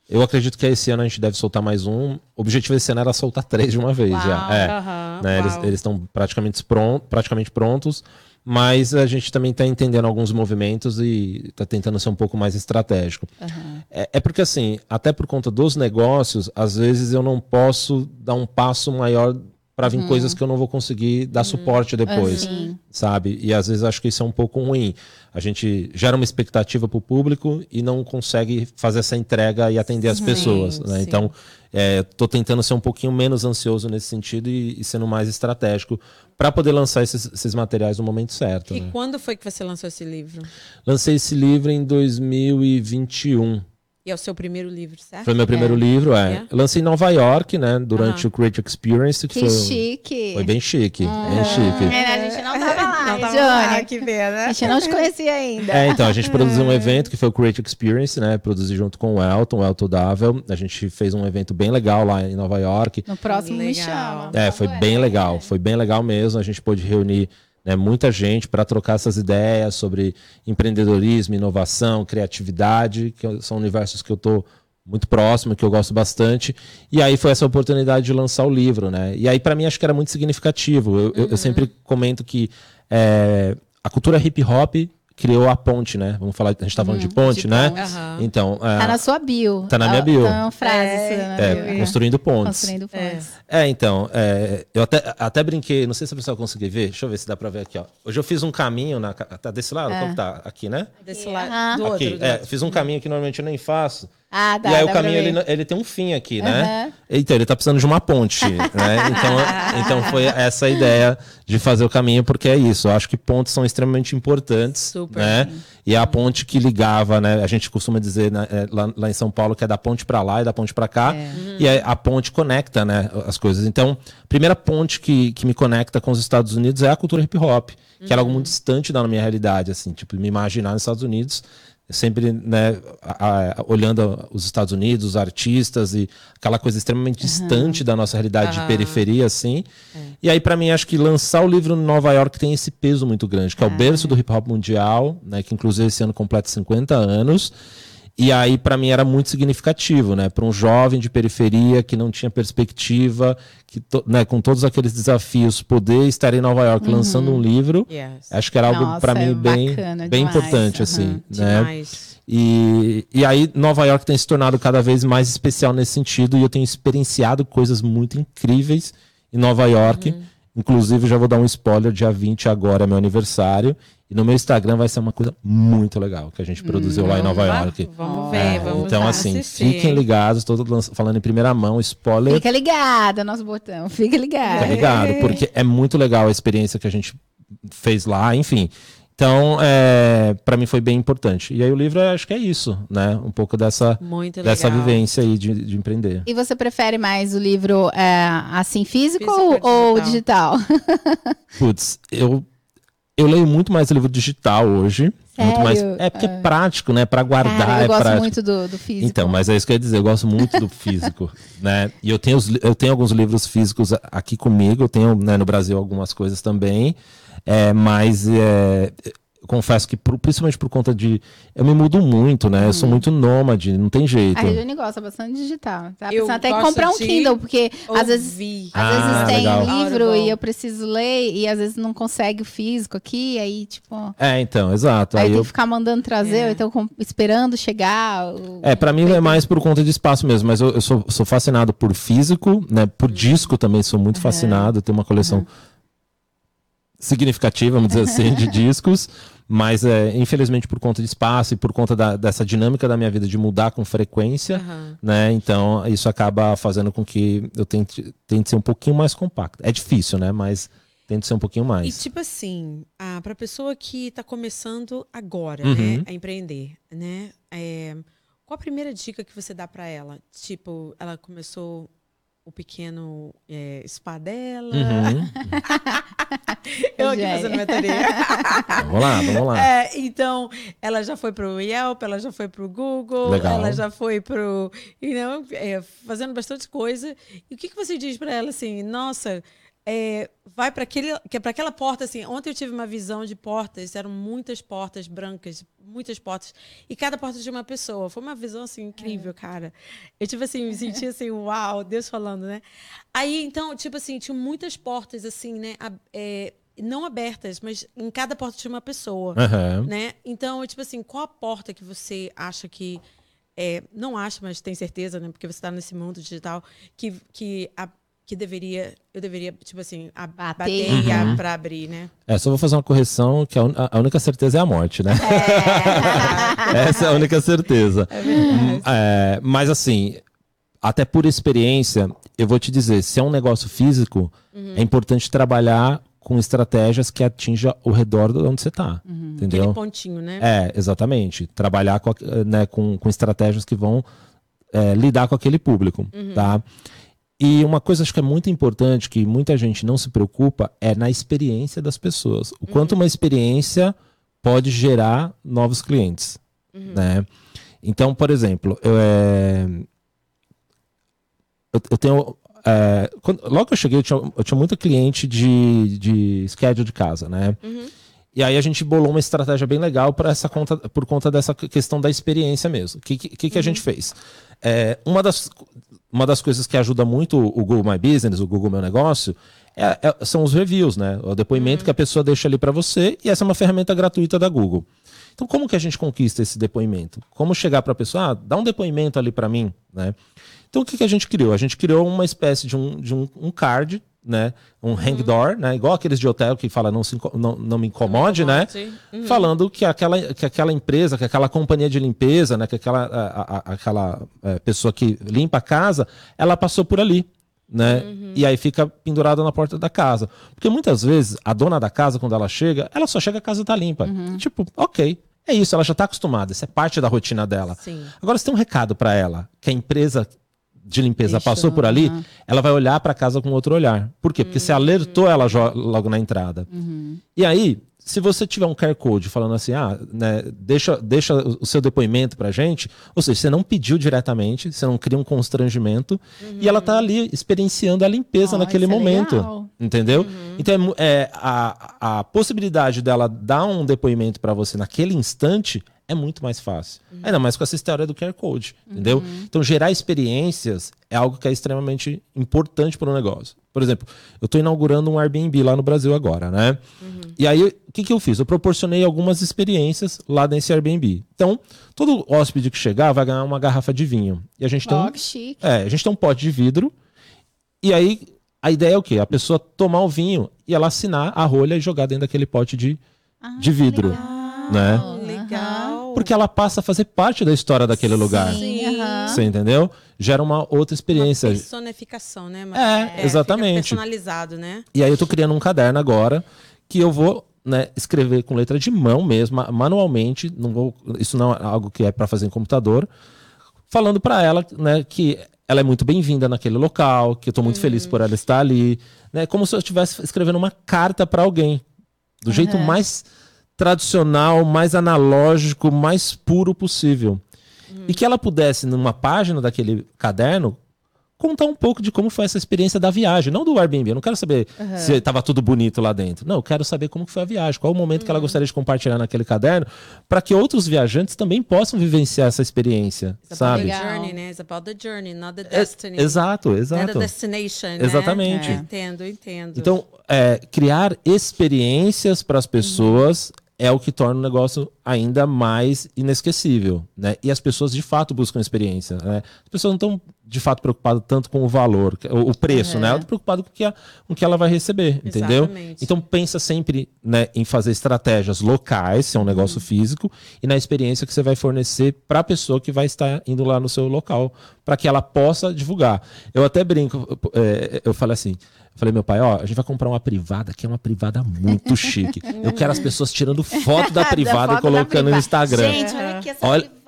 Eu acredito que esse ano a gente deve soltar mais um. O objetivo desse ano era soltar três de uma vez Uau, já. É, uhum, né? Eles estão praticamente, pronto, praticamente prontos mas a gente também está entendendo alguns movimentos e está tentando ser um pouco mais estratégico. Uhum. É, é, porque, assim, até por conta dos negócios, às vezes eu não posso dar um passo maior para vir uhum. coisas que eu não vou conseguir dar uhum. suporte depois, uhum. sabe? E às vezes acho que isso é um pouco ruim. A gente gera uma expectativa para o público e não consegue fazer essa entrega e atender as pessoas. Né? Então, estou é, tentando ser um pouquinho menos ansioso nesse sentido e, e sendo mais estratégico para poder lançar esses, esses, materiais no momento certo. E né? quando foi que você lançou esse livro? Lancei esse livro em 2021. E é o seu primeiro livro, certo? Foi meu primeiro é. livro, é. é. Lancei em Nova York, né? Durante o Create Experience. Que, que foi, chique. Foi bem chique. Bem chique. É, a gente não tava lá, não tava lá, que pena. A gente não te conhecia ainda. É, então, a gente produziu um evento que foi o Create Experience, né? Produzi junto com o Elton, o Elton Dável. A gente fez um evento bem legal lá em Nova York. No próximo legal. me chama. É, foi bem legal. Foi bem legal mesmo. A gente pôde reunir né, muita gente para trocar essas ideias sobre empreendedorismo, inovação, criatividade, que são universos que eu estou muito próximo, que eu gosto bastante. E aí foi essa oportunidade de lançar o livro, né? E aí para mim acho que era muito significativo. Eu, uhum. eu, eu sempre comento que é, a cultura hip hop criou a ponte, né? Vamos falar, a gente tá falando de uhum. ponte, de né? Ponte. Uhum. Então, é, tá na sua bio. Tá na minha bio. Tá uma frase é, é, construindo pontes. Construindo pontes. É, é então, é, eu até, até brinquei, não sei se a pessoa conseguir ver, deixa eu ver se dá para ver aqui, ó. Hoje eu fiz um caminho na tá desse lado, é. qual que tá? Aqui, né? Desse lado, do aqui, outro. é, fiz um caminho que normalmente eu nem faço. Ah, dá, e aí dá o caminho, ele, ele tem um fim aqui, né? Aham. Então, ele tá precisando de uma ponte, né? Então, então foi essa a ideia de fazer o caminho, porque é isso. Eu acho que pontes são extremamente importantes, Super. né? E é a ponte que ligava, né? A gente costuma dizer né, é, lá, lá em São Paulo que é da ponte para lá e da ponte para cá. E aí a ponte conecta, né, as coisas. Então, a primeira ponte que, que me conecta com os Estados Unidos é a cultura hip hop, que era algo muito distante da minha realidade, assim, tipo, me imaginar nos Estados Unidos sempre né, a- a- olhando os Estados Unidos, os artistas e aquela coisa extremamente distante da nossa realidade de Aham. periferia, assim. E aí, pra mim, acho que lançar o livro em Nova York tem esse peso muito grande, que é o berço do hip hop mundial, né, que inclusive esse ano completa 50 anos. E aí, pra mim, era muito significativo, né? Para um jovem de periferia que não tinha perspectiva, que to- né, com todos aqueles desafios, poder estar em Nova York lançando um livro, Yes. acho que era algo para é mim bem, bacana bem demais, importante, aham. assim, né? E, e aí, Nova York tem se tornado cada vez mais especial nesse sentido, e eu tenho experienciado coisas muito incríveis em Nova York. Uhum. Inclusive, já vou dar um spoiler: dia 20 agora é meu aniversário. E no meu Instagram vai ser uma coisa muito legal que a gente produziu lá em Nova Vamos lá? York. Vamos É, ver, vamos então, assim, assistir, fiquem ligados, estou falando em primeira mão, spoiler. Fica ligada, nosso botão. Fica ligado. Tá ligado? Porque é muito legal a experiência que a gente fez lá, enfim. Então, é, para mim foi bem importante. E aí o livro, acho que é isso, né? Um pouco dessa, dessa vivência aí de, de empreender. E você prefere mais o livro é, assim físico, Físico ou, ou ou digital? Putz, eu, eu leio muito mais livro digital hoje. Muito mais, Sério? é porque é prático, né? Para guardar, Cara, eu é gosto prático. muito do, do físico. Então, mas é isso que eu ia dizer, eu gosto muito do físico, né? E eu tenho, os eu tenho alguns livros físicos aqui comigo, eu tenho né, no Brasil algumas coisas também, é, mas é, confesso que, por- principalmente por conta de. Eu me mudo muito, né? Eu sou muito nômade, não tem jeito. A Regiane gosta bastante de digital. Tá Eu até comprar um de Kindle, porque às vezes Ouvir. Às Ah, vezes tem legal. livro e eu preciso ler e às vezes não consegue o físico aqui, aí tipo, É, então, exato. aí, Aí tem eu, que ficar mandando trazer, É. ou então com- esperando chegar. o- É, pra mim é mais por conta de espaço mesmo, mas eu, eu sou, sou fascinado por físico, né? Por disco também sou muito fascinado, tenho uma coleção significativa, vamos dizer assim, de discos, mas é, infelizmente por conta de espaço e por conta da- dessa dinâmica da minha vida de mudar com frequência, Aham. né? Então isso acaba fazendo com que eu tente, tente ser um pouquinho mais compacto. É difícil, né? Mas tento ser um pouquinho E mais. tipo assim, ah, para pessoa que está começando agora, Uhum. né, a empreender, né, é, qual a primeira dica que você dá para ela? Tipo, ela começou o pequeno é, spa dela. Uhum. Eu aqui fazendo minha teoria. vamos lá, vamos lá. É, então, ela já foi pro Yelp, ela já foi pro Google, Legal. ela já foi pro. You know, é, fazendo bastante coisa. E o que, que você diz para ela assim? Nossa, é, vai para aquele, que é para aquela porta assim. Ontem eu tive uma visão de portas, eram muitas portas brancas, muitas portas, e cada porta de uma pessoa. Foi uma visão assim incrível, cara. Eu tipo assim, me senti assim, uau, Deus falando, né? Aí então, tipo assim, tinha muitas portas assim, né? é, não abertas, mas em cada porta tinha uma pessoa Aham. né? Então, tipo assim, qual a porta que você acha que é, não acha, mas tem certeza, né? Porque você está nesse mundo digital que que a, que deveria eu deveria tipo assim a, Bater. Uhum. pra abrir, né? É, só vou fazer uma correção, que a, un- a única certeza é a morte, né? Essa é a única certeza. Hum, é, mas assim, até por experiência, eu vou te dizer, se é um negócio físico, é importante trabalhar com estratégias que atinja o redor de onde você está. Entendeu? Aquele pontinho, né? É, exatamente. Trabalhar com, né, com, com estratégias que vão é, lidar com aquele público, tá? E uma coisa acho que é muito importante, que muita gente não se preocupa, é na experiência das pessoas. O quanto uma experiência pode gerar novos clientes, né? Então, por exemplo, eu, é, eu, eu tenho... é, quando- logo que eu cheguei, eu tinha, eu tinha muito cliente de, de schedule de casa, né? E aí a gente bolou uma estratégia bem legal para essa conta, por conta dessa questão da experiência mesmo. O que, que, que a gente fez? É, uma, das, uma das coisas que ajuda muito o Google My Business, o Google Meu Negócio, é- é- são os reviews, né? O depoimento que a pessoa deixa ali para você, e essa é uma ferramenta gratuita da Google. Então, como que a gente conquista esse depoimento? Como chegar para a pessoa, ah, dá um depoimento ali para mim, né? Então, o que, que a gente criou? A gente criou uma espécie de um, de um, um card né? Um hang door, né? Igual aqueles de hotel que fala não, se, não, não me incomode, né? Uhum. Falando que aquela, que aquela empresa, que aquela companhia de limpeza, né? Que aquela, a, a, aquela é, pessoa que limpa a casa, ela passou por ali. Né? Uhum. E aí fica pendurada na porta da casa. Porque muitas vezes a dona da casa, quando ela chega, ela só chega a casa tá limpa. Uhum. Tipo, ok. É isso, ela já está acostumada, isso é parte da rotina dela. Sim. Agora, se tem um recado para ela, que a empresa de limpeza passou por ali, uhum. ela vai olhar para casa com outro olhar. Por quê? Porque uhum. você alertou ela logo na entrada. Uhum. E aí, se você tiver um QR Code falando assim, ah, né, deixa, deixa o seu depoimento pra gente, ou seja, você não pediu diretamente, você não cria um constrangimento, uhum. e ela tá ali experienciando a limpeza oh, naquele é momento. Entendeu? Uhum. Então, é, é, a, a possibilidade dela dar um depoimento para você naquele instante é muito mais fácil. Uhum. Ainda mais com essa história do QR Code, entendeu? Uhum. Então, gerar experiências é algo que é extremamente importante para o negócio. Por exemplo, eu estou inaugurando um Airbnb lá no Brasil agora, né? Uhum. E aí, o que, que eu fiz? Eu proporcionei algumas experiências lá nesse Airbnb. Então, todo hóspede que chegar vai ganhar uma garrafa de vinho. E a gente tem, um. É, a gente tem um pote de vidro. E aí, a ideia é o quê? A pessoa tomar o vinho e ela assinar a rolha e jogar dentro daquele pote de, ah, de vidro. Legal. Né? Legal porque ela passa a fazer parte da história daquele Sim, lugar. Sim, Você entendeu? Gera uma outra experiência. Uma personificação, né? Mas, é, é, exatamente. personalizado, né? E aí eu tô criando um caderno agora que eu vou né, escrever com letra de mão mesmo, manualmente. Não vou, isso não é algo que é para fazer em computador. Falando para ela né, que ela é muito bem-vinda naquele local, que eu tô muito hum. feliz por ela estar ali. Né, como se eu estivesse escrevendo uma carta para alguém. Do uhum. jeito mais tradicional, mais analógico, mais puro possível. Uhum. E que ela pudesse, numa página daquele caderno, contar um pouco de como foi essa experiência da viagem, não do Airbnb. Eu não quero saber uhum. se estava tudo bonito lá dentro. Não, eu quero saber como foi a viagem, qual o momento uhum. que ela uhum. gostaria de compartilhar naquele caderno, para que outros viajantes também possam vivenciar essa experiência, It's sabe? About the journey, né? It's about the journey, not the destiny. É, exato, exato. Not the destination, né? Exatamente. É. Entendo, entendo. Então, é, criar experiências para as pessoas uhum é o que torna o negócio ainda mais inesquecível, né? E as pessoas de fato buscam experiência, né? As pessoas não estão de fato preocupadas tanto com o valor, o, preço, né? Elas estão preocupadas com o que, a, com o que ela vai receber, Exatamente. entendeu? Então pensa sempre né, em fazer estratégias locais, se é um negócio uhum. físico, e na experiência que você vai fornecer para a pessoa que vai estar indo lá no seu local, para que ela possa divulgar. Eu até brinco, é, eu falei assim, Falei, meu pai, ó, a gente vai comprar uma privada que é uma privada muito chique. Eu quero as pessoas tirando foto da privada da foto e colocando privada. no Instagram. Gente, olha aqui essa olha, privada.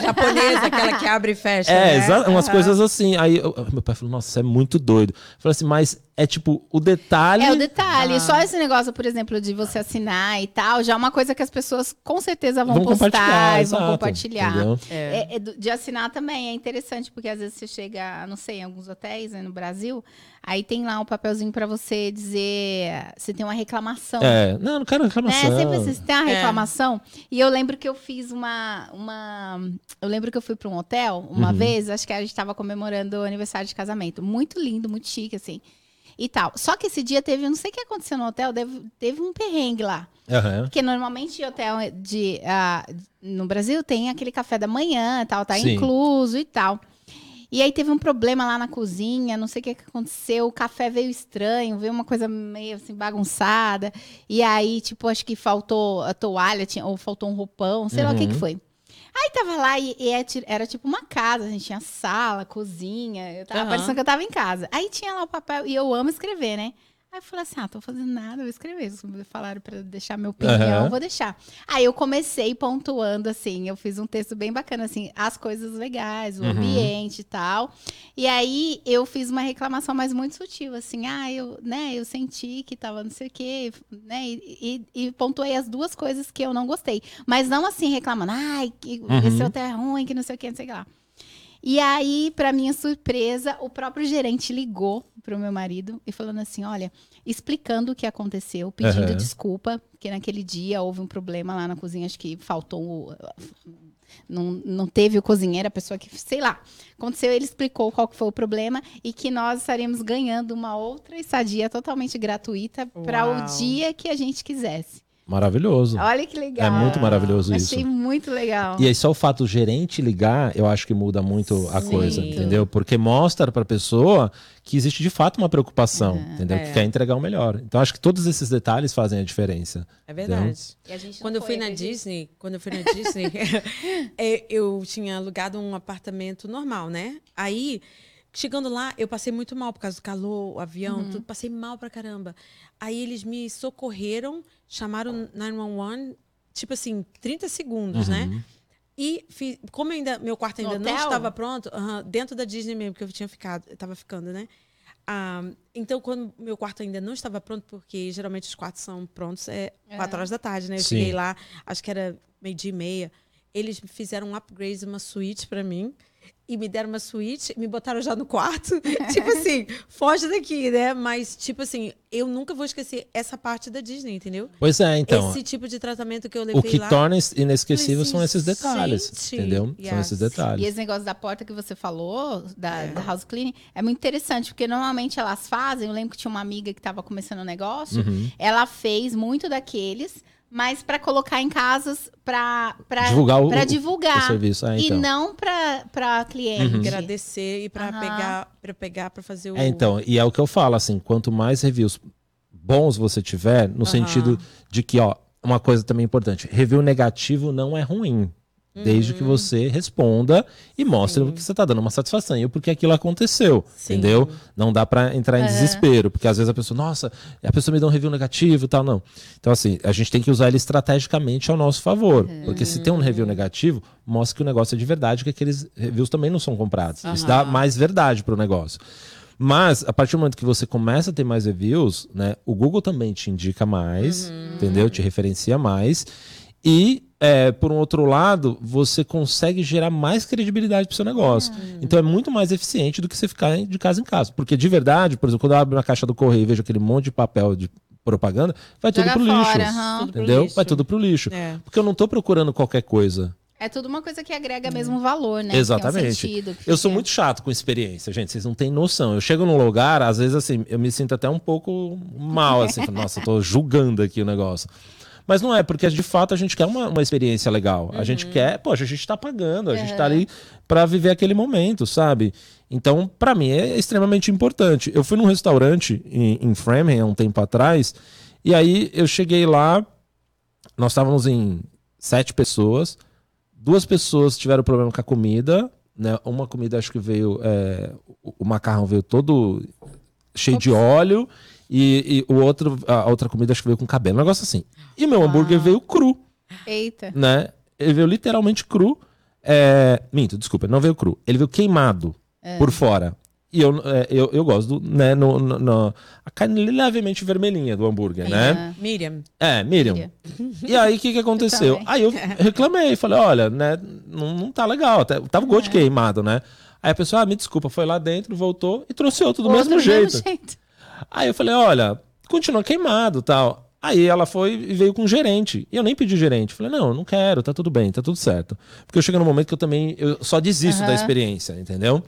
Japonesa, aquela que abre e fecha. É, né? umas uhum. coisas assim. Aí eu, meu pai falou, nossa, isso é muito doido. Eu falei assim, mas é tipo o detalhe. É o detalhe. Ah. Só esse negócio, por exemplo, de você assinar e tal, já é uma coisa que as pessoas com certeza vão, vão postar e vão exato, compartilhar. É. É, é, de assinar também é interessante, porque às vezes você chega, não sei, em alguns hotéis né, no Brasil, aí tem lá um papelzinho para você dizer se tem uma reclamação. É, não, não quero reclamação. É, sempre assim, se tem uma é. reclamação. E eu lembro que eu fiz uma, uma eu lembro que eu fui para um hotel uma uhum. vez, acho que a gente estava comemorando o aniversário de casamento. Muito lindo, muito chique, assim. E tal. Só que esse dia teve, não sei o que aconteceu no hotel, teve, teve um perrengue lá. Uhum. Porque normalmente hotel de, uh, no Brasil tem aquele café da manhã, tal, tá Sim. incluso e tal. E aí teve um problema lá na cozinha, não sei o que, aconteceu, o café veio estranho, veio uma coisa meio assim bagunçada. E aí, tipo, acho que faltou a toalha, tinha, ou faltou um roupão, sei uhum. lá o que, que uhum. foi. Aí tava lá e, e, é era tipo uma casa, a gente tinha sala, cozinha, eu tava uhum. parecendo que eu tava em casa. Aí tinha lá o papel, e eu amo escrever, né? Aí eu falei assim: ah, tô fazendo nada, vou escrever. Falaram para deixar meu opinião, uhum. vou deixar. Aí eu comecei pontuando assim, eu fiz um texto bem bacana, assim, as coisas legais, o uhum. ambiente e tal. E aí eu fiz uma reclamação, mas muito sutil, assim, ah, eu, né, eu senti que tava não sei o quê, né? E, e, e pontuei as duas coisas que eu não gostei. Mas não assim, reclamando, ai, que uhum. esse hotel é ruim, que não sei o quê, não sei o que lá. E aí, para minha surpresa, o próprio gerente ligou pro meu marido e falando assim: olha, explicando o que aconteceu, pedindo uhum. desculpa, porque naquele dia houve um problema lá na cozinha, acho que faltou. Não, não teve o cozinheiro, a pessoa que, sei lá, aconteceu, ele explicou qual que foi o problema e que nós estaríamos ganhando uma outra estadia totalmente gratuita para o dia que a gente quisesse. Maravilhoso. Olha que legal. É muito maravilhoso isso. Achei muito legal. E aí só o fato do gerente ligar, eu acho que muda muito a Sim. coisa, entendeu? Porque mostra pra pessoa que existe de fato uma preocupação, entendeu? É. Que quer entregar o melhor. Então acho que todos esses detalhes fazem a diferença. É verdade. E a Quando eu fui na acredita? Disney, quando eu fui na Disney, é, eu tinha alugado um apartamento normal, né? Aí, chegando lá, eu passei muito mal por causa do calor, o avião, Uhum. tudo, passei mal pra caramba. Aí eles me socorreram, chamaram 911, tipo assim, 30 segundos, Uhum. né? E fi- como ainda meu quarto No ainda não hotel? estava pronto, aham, dentro da Disney mesmo que eu tinha ficado, eu tava ficando, né? Ah, então, quando meu quarto ainda não estava pronto, porque geralmente os quartos são prontos é quatro horas da tarde, né? Eu Sim. cheguei lá, acho que era meio-dia e meia. Eles fizeram um upgrade, uma suíte pra mim. E me deram uma suíte, me botaram já no quarto. tipo assim, foge daqui, né? Mas, tipo assim, eu nunca vou esquecer essa parte da Disney, entendeu? Pois é, então. Esse tipo de tratamento que eu levei o que lá. torna inesquecível são esses detalhes, gente, entendeu? São yes. esses E detalhes. esse negócio da porta que você falou, da, da house cleaning, é muito interessante, porque normalmente elas fazem. Eu lembro que tinha uma amiga que estava começando um negócio, Uhum. ela fez muito daqueles, mas para colocar em casas para Divulgar o- para o- divulgar. o serviço. É, então. E não para cliente. Uhum. agradecer e para Aham. pegar para pegar para fazer o É, então, e é o que eu falo, assim, quanto mais reviews bons você tiver, no sentido de que, ó, uma coisa também importante, review negativo não é ruim. Desde Uhum. que você responda e mostre que você tá dando uma satisfação e o porquê aquilo aconteceu, Sim. entendeu? Não dá pra entrar em desespero, porque às vezes a pessoa, nossa, a pessoa me dá um review negativo e tal, não. Então, assim, a gente tem que usar ele estrategicamente ao nosso favor, porque se tem um review negativo, mostra que o negócio é de verdade, que aqueles reviews também não são comprados. Isso dá mais verdade pro negócio. Mas, a partir do momento que você começa a ter mais reviews, né, o Google também te indica mais, entendeu? Te referencia mais. E, é, por um outro lado, você consegue gerar mais credibilidade pro seu negócio. Então, é muito mais eficiente do que você ficar de casa em casa. Porque, de verdade, por exemplo, quando eu abro uma caixa do correio e vejo aquele monte de papel de propaganda, vai tudo Joga pro fora, lixo. Tudo pro Entendeu? lixo. Vai tudo pro lixo. É. Porque eu não tô procurando qualquer coisa. É tudo uma coisa que agrega mesmo valor, né? Exatamente. Que é um sentido, que Eu sou muito chato com experiência, gente. Vocês não têm noção. Eu chego num lugar, às vezes, assim, eu me sinto até um pouco mal, assim. Nossa, eu tô julgando aqui o negócio. Mas não é, porque de fato a gente quer uma, uma experiência legal. A gente quer, poxa, a gente tá pagando, a gente tá ali pra viver aquele momento, sabe? Então, pra mim, é extremamente importante. Eu fui num restaurante em, em Framingham há um tempo atrás, e aí eu cheguei lá, nós estávamos em sete pessoas, duas pessoas tiveram problema com a comida, né? Uma comida acho que veio, é, o- o macarrão veio todo cheio de óleo e, e o outro, a outra comida acho que veio com cabelo, um negócio assim. E meu hambúrguer veio cru, Eita. né? Ele veio literalmente cru. É, minto, desculpa, não veio cru. Ele veio queimado por fora. E eu, é, eu, eu gosto do, né, no, no- no- a carne levemente vermelhinha do hambúrguer, né? Miriam, É, Miriam. Miriam. E aí, o que, que aconteceu? também. Aí eu reclamei, falei, olha, né, não, não tá legal, tá- tava o gosto É. queimado, né? Aí a pessoa, ah, me desculpa, foi lá dentro, voltou e trouxe outro do Outro mesmo jeito. jeito. Aí eu falei, olha, continua queimado tal. Aí ela foi e veio com o gerente. E eu nem pedi gerente. Falei, não, não quero, tá tudo bem, tá tudo certo. Porque eu chego num momento que eu também eu só desisto da Aham. experiência, entendeu?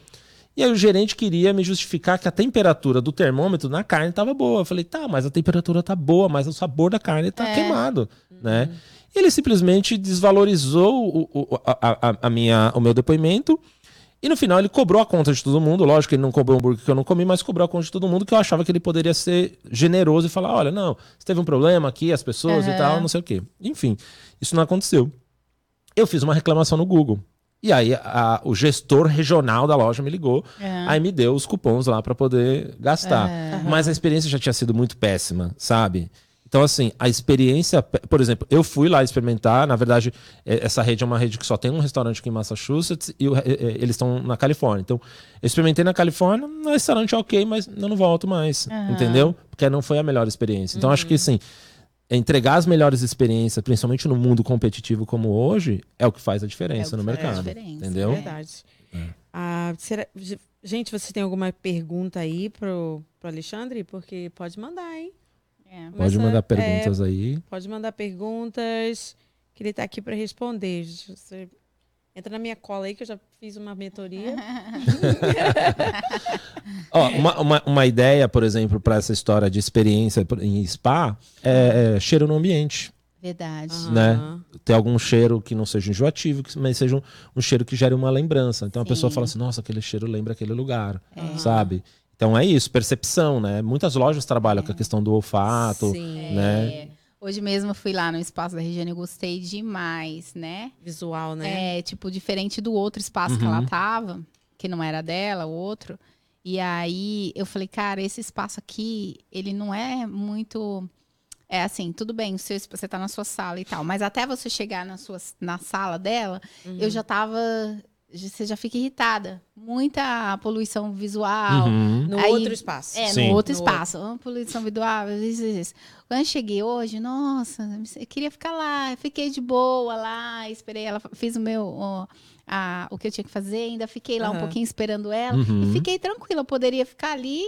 E aí o gerente queria me justificar que a temperatura do termômetro na carne estava boa. Eu falei, tá, mas a temperatura tá boa, mas o sabor da carne tá É. queimado, né? E ele simplesmente desvalorizou o, o- a, a- a minha, o meu depoimento. E no final ele cobrou a conta de todo mundo. Lógico que ele não cobrou o hambúrguer que eu não comi, mas cobrou a conta de todo mundo, que eu achava que ele poderia ser generoso e falar: olha, não, você teve um problema aqui, as pessoas e Aham. tal, não sei o quê. Enfim, isso não aconteceu. Eu fiz uma reclamação no Google. E aí a- o gestor regional da loja me ligou, É. aí me deu os cupons lá para poder gastar. Mas a experiência já tinha sido muito péssima, sabe? Então, assim, a experiência. Por exemplo, eu fui lá experimentar. Na verdade, eh, essa rede é uma rede que só tem um restaurante aqui em Massachusetts e re- eh, eles estão na Califórnia. Então, eu experimentei na Califórnia, no restaurante é ok, mas eu não volto mais. Entendeu? Porque não foi a melhor experiência. Então, acho que, assim, entregar as melhores experiências, principalmente no mundo competitivo como hoje, é o que faz a diferença É o no que faz a mercado. diferença, Entendeu? É. verdade. Ah, será- gente, você tem alguma pergunta aí pro, pro Alexandre? Porque pode mandar, hein? É. Pode mandar é, perguntas aí. Pode mandar perguntas, que ele está aqui para responder. Você entra na minha cola aí, que eu já fiz uma mentoria. Ó, uma, uma, uma ideia, por exemplo, para essa história de experiência em spa é, é cheiro no ambiente. Verdade. né? Aham. Ter algum cheiro que não seja enjoativo, mas seja um, um cheiro que gere uma lembrança. Então a pessoa Sim. fala assim, nossa, aquele cheiro lembra aquele lugar, É. sabe? Então é isso, percepção, né? Muitas lojas trabalham com a questão do olfato, Sim. né? É, Hoje mesmo eu fui lá no espaço da Regiane e gostei demais, né? Visual, né? É, tipo, diferente do outro espaço que Uhum. ela tava, que não era dela, o outro. E aí eu falei, cara, esse espaço aqui, ele não é muito. É assim, tudo bem, o seu você tá na sua sala e tal, mas até você chegar na, sua, na sala dela, Uhum. eu já tava. Você já fica irritada. Muita poluição visual. Uhum. No Aí- outro espaço. É, Sim. no outro No espaço. Ah, poluição visual, isso, isso, isso. Quando eu cheguei hoje, nossa, eu queria ficar lá. Fiquei de boa lá, esperei ela, fiz o meu, o, a- o que eu tinha que fazer, ainda fiquei lá um Aham. pouquinho esperando ela. Uhum. E fiquei tranquila, eu poderia ficar ali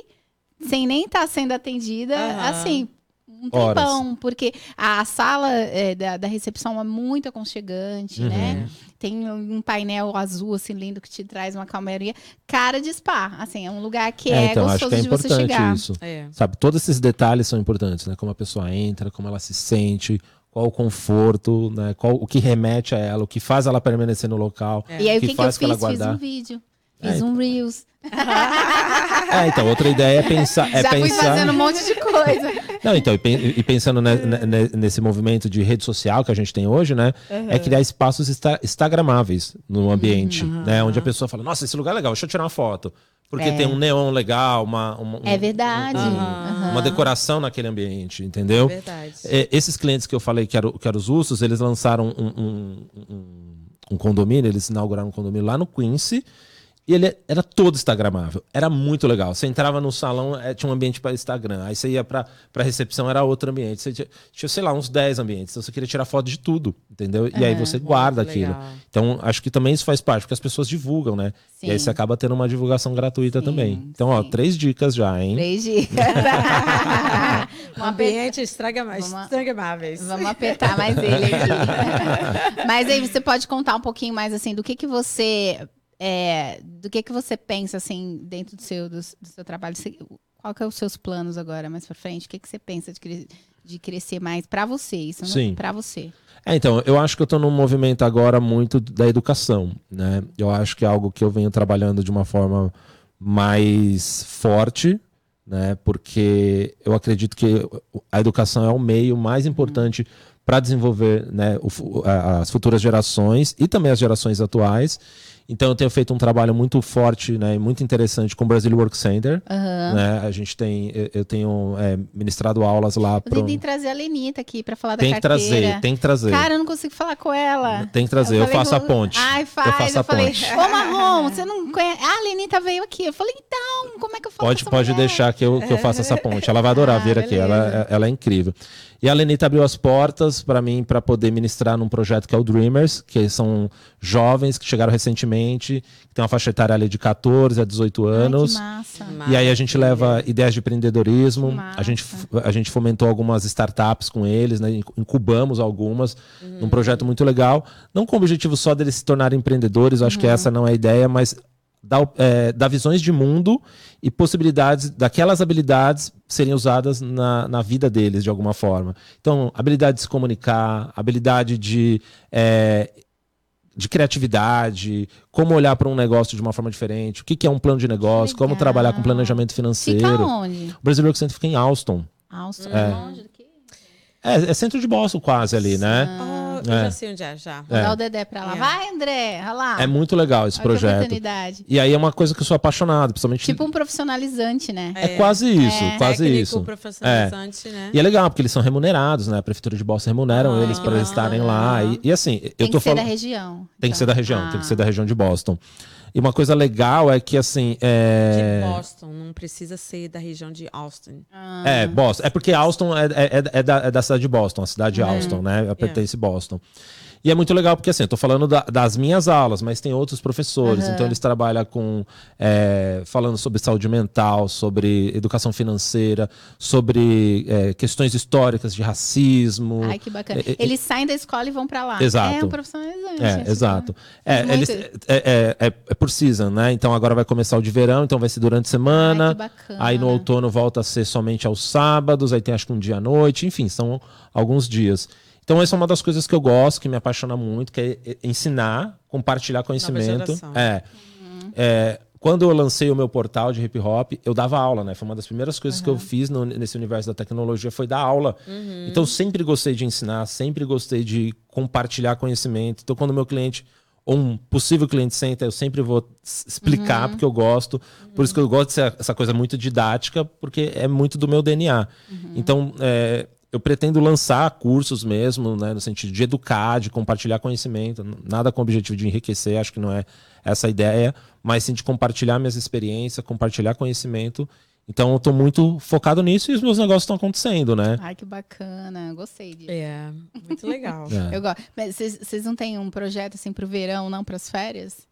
sem nem estar sendo atendida, assim, um Horas. tempão, porque a sala é, da, da recepção é muito aconchegante, Uhum. né? Tem um painel azul, assim, lindo, que te traz uma calmaria. Cara de spa, assim, é um lugar que é, então, acho gostoso que é de você importante chegar. isso. É. Sabe, todos esses detalhes são importantes, né? Como a pessoa entra, como ela se sente, qual o conforto, né? Qual o que remete a ela, o que faz ela permanecer no local. É. E aí, o que que, que eu faz fiz? ela Fiz guardar. um vídeo. É, Fiz um Reels. É, então, outra ideia é pensar. É Já fui pensar... fazendo um monte de coisa. Não, então, e pen- pensando ne- ne- nesse movimento de rede social que a gente tem hoje, né? É criar espaços insta- instagramáveis no ambiente, né? Onde a pessoa fala, nossa, esse lugar é legal, deixa eu tirar uma foto. Porque É. tem um neon legal, uma, uma, um- É verdade. um- Aham. uma decoração naquele ambiente, entendeu? Verdade. É, esses clientes que eu falei que eram que eram os Ustos, eles lançaram um, um, um- um condomínio, eles inauguraram um condomínio lá no Quincy. E ele era todo instagramável. Era muito legal. Você entrava no salão, eh, tinha um ambiente para Instagram. Aí você ia para a recepção, era outro ambiente. Você tinha, tinha, sei lá, uns 10 ambientes. Então você queria tirar foto de tudo, entendeu? E aí você guarda aquilo. legal. Então, acho que também isso faz parte, porque as pessoas divulgam, né? E aí Sim. você acaba tendo uma divulgação gratuita Sim, também. Então, ó, sim. três dicas já, hein? Três dicas. Uma Ambiente estraga Vamos- estragáveis. Vamos apertar mais ele aqui. Mas aí você pode contar um pouquinho mais assim do que que você é, do que que você pensa assim dentro do seu do, do seu trabalho. Qual que é os seus planos agora mais para frente? O que que você pensa de, cre- de crescer mais para você isso, Sim. para você? É, então, eu acho que eu estou num movimento agora muito da educação, né? Eu acho que é algo que eu venho trabalhando de uma forma mais forte, né? Porque eu acredito que a educação é o meio mais importante para desenvolver né, o as futuras gerações e também as gerações atuais. Então, eu tenho feito um trabalho muito forte, né, e muito interessante com o Brasil Work Center. Né? A gente tem, eu- eu tenho é, ministrado aulas lá. Eu pro- tentei trazer a Lenita aqui para falar Tem da que carteira. trazer, tem que trazer. Cara, eu não consigo falar com ela. Tem que trazer, eu, falei, faço a ponte. Ai, faz. Eu faço a falei, ponte. ô Marrom, você não conhece. Ah, a Lenita veio aqui. Eu falei, então, como é que eu falo Pode, pode mulher? deixar que eu, que eu faça essa ponte. Ela vai adorar Ah, vir aqui. Ela, ela é incrível. E a Lenita abriu as portas para mim para poder ministrar num projeto que é o Dreamers, que são jovens que chegaram recentemente, que tem uma faixa etária ali de 14 a 18 Ai, anos. que massa. E aí a gente leva ideias de empreendedorismo, a gente, a gente fomentou algumas startups com eles, né? incubamos algumas, num projeto muito legal. Não com o objetivo só deles se tornarem empreendedores, eu acho que essa não é a ideia, mas dar, é, dar visões de mundo e possibilidades daquelas habilidades serem usadas na, na vida deles de alguma forma. Então, habilidade de se comunicar, habilidade de. é, de criatividade, como olhar para um negócio de uma forma diferente, o que, que é um plano de negócio, como trabalhar com planejamento Fica financeiro. onde? O Brasil Work Center fica em Alston. Alston. É. Longe daqui? É, é centro de Boston quase ali, né? Oh, eu É. já sei onde é, já. Vou dar o Dedé pra lá. É. Vai, André. Olha lá. É muito legal esse Olha projeto. oportunidade. E aí é uma coisa que eu sou apaixonado, principalmente. Tipo um profissionalizante, né? é, quase isso, É. quase Técnico isso. profissionalizante, né? E é legal, porque eles são remunerados, né? A Prefeitura de Boston remuneram Ah, eles para eles estarem lá. E, e assim, eu Tem tô que ser da falando. região. Tem que ser da região, Ah. tem que ser da região de Boston. E uma coisa legal é que, assim. É, De Boston, não precisa ser da região de Austin. Ah, é Boston. É porque Alston é, é, é da, é da cidade de Boston, a cidade de Uhum. Alston, né? Pertence a Boston. E é muito legal porque, assim, eu tô falando da- das minhas aulas, mas tem outros professores. Então, eles trabalham com. é, falando sobre saúde mental, sobre educação financeira, sobre é, questões históricas de racismo. Ai, que bacana. É, Eles saem da escola e vão pra lá. Exato. É um profissionalizante. É, acho exato. que- É, Muito. eles, é, é, é- é por season, né? Então agora vai começar o de verão, então vai ser durante a semana. Ai, que bacana. Aí no outono volta a ser somente aos sábados, aí tem acho que um dia à noite, enfim, são alguns dias. Então, essa é uma das coisas que eu gosto, que me apaixona muito, que é é ensinar, compartilhar conhecimento. É. É, quando eu lancei o meu portal de hip hop, eu dava aula, né? Foi uma das primeiras coisas que eu fiz no- nesse universo da tecnologia foi dar aula. Então eu sempre gostei de ensinar, sempre gostei de compartilhar conhecimento. Então quando o meu cliente ou um possível cliente senta, eu sempre vou explicar porque eu gosto. Por isso que eu gosto dessa essa coisa muito didática, porque é muito do meu DNA. Então, é, eu pretendo lançar cursos mesmo, né, no sentido de educar, de compartilhar conhecimento, nada com o objetivo de enriquecer, acho que não é essa a ideia, mas sim de compartilhar minhas experiências, compartilhar conhecimento. Então, eu estou muito focado nisso e os meus negócios estão acontecendo, né? Ai, que bacana. Gostei disso. É, muito legal. É. Eu gosto. Mas vocês vocês não têm um projeto assim pro verão, não para as férias?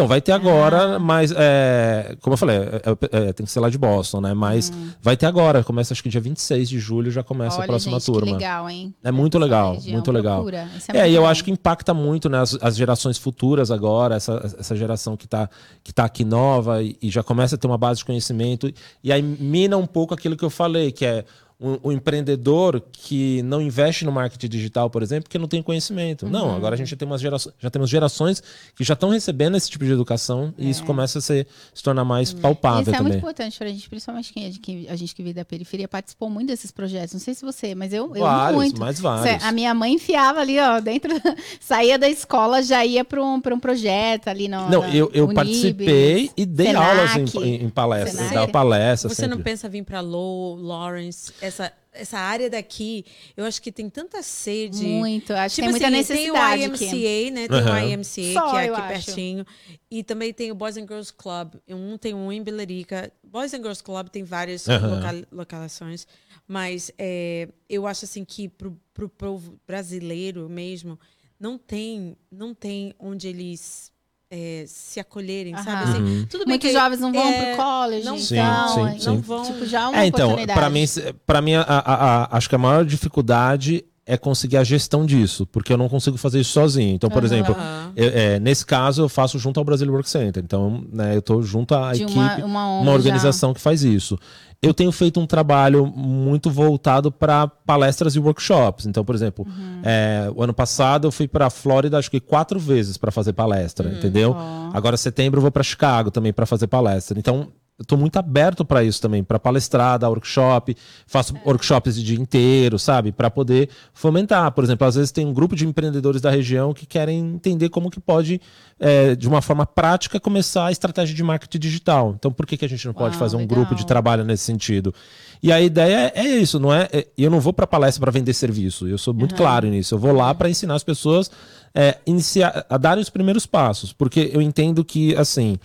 Então, vai ter agora, Ah. mas, é, como eu falei, é, é, é, tem que ser lá de Boston, né? Mas vai ter agora, começa acho que dia 26 de julho já começa Olha, a próxima gente, turma. legal, hein? É muito Essa legal, região, muito legal. é, É, muito e eu acho que impacta muito né, as, as gerações futuras agora, essa, essa geração que está que tá aqui nova e, e já começa a ter uma base de conhecimento. E aí mina um pouco aquilo que eu falei, que é o, o empreendedor que não investe no marketing digital, por exemplo, porque não tem conhecimento. Uhum. Não, agora a gente já, tem umas gerações, já temos gerações que já estão recebendo esse tipo de educação e isso começa a ser, se tornar mais palpável Isso é muito também. importante pra gente, principalmente quem, que a gente que vive da periferia participou muito desses projetos. Não sei se você, mas eu, eu Vários, muito. mais vários. A minha mãe enfiava ali, ó, dentro, saía da escola, já ia para um, pra um projeto ali no. Não, na eu, eu Unibes, participei e dei Senac, aulas em, em, em palestras, dava palestra Você não sempre. pensa vir para Low, Lawrence, essa, essa área daqui? Eu acho que tem tanta sede. Muito, acho que Tipo tem muita assim, necessidade tem o aqui. IMCA, né? Tem Aham. o IMCA, Só, que é aqui acho. pertinho. E também tem o Boys and Girls Club. Um tem um em Belerica. Boys and Girls Club tem várias loca- localizações. Mas é, eu acho assim que pro, pro povo brasileiro mesmo, não tem, não tem onde eles é, se acolherem, sabe? Aham. Assim, Uhum. tudo bem Muitos que jovens não vão é, pro college, não Sim, então, sim, é, sim. não vão. tipo, já é uma É, então, oportunidade. para mim, para mim a, a- a- acho que a maior dificuldade é conseguir a gestão disso, porque eu não consigo fazer isso sozinho. Então, por Aham. exemplo, eu- é, nesse caso eu faço junto ao Brasil Work Center. Então, né, eu estou junto à de equipe, uma, uma, uma, ONG já- organização que faz isso. Eu tenho feito um trabalho muito voltado para palestras e workshops. Então, por exemplo, Uhum. é, o ano passado eu fui para a Flórida acho que quatro vezes para fazer palestra, entendeu? Ó. Agora, setembro, eu vou para Chicago também para fazer palestra. Então, eu estou muito aberto para isso também, para palestrar, dar workshop, faço workshops de dia inteiro, sabe? Para poder fomentar. Por exemplo, às vezes tem um grupo de empreendedores da região que querem entender como que pode, é, de uma forma prática, começar a estratégia de marketing digital. Então, por que, que a gente não pode Uau, fazer um legal. grupo de trabalho nesse sentido? E a ideia é, é isso, não é? é- Eu não vou para palestra para vender serviço. Eu sou muito claro nisso. Eu vou lá para ensinar as pessoas é, iniciar, a darem os primeiros passos, porque eu entendo que assim,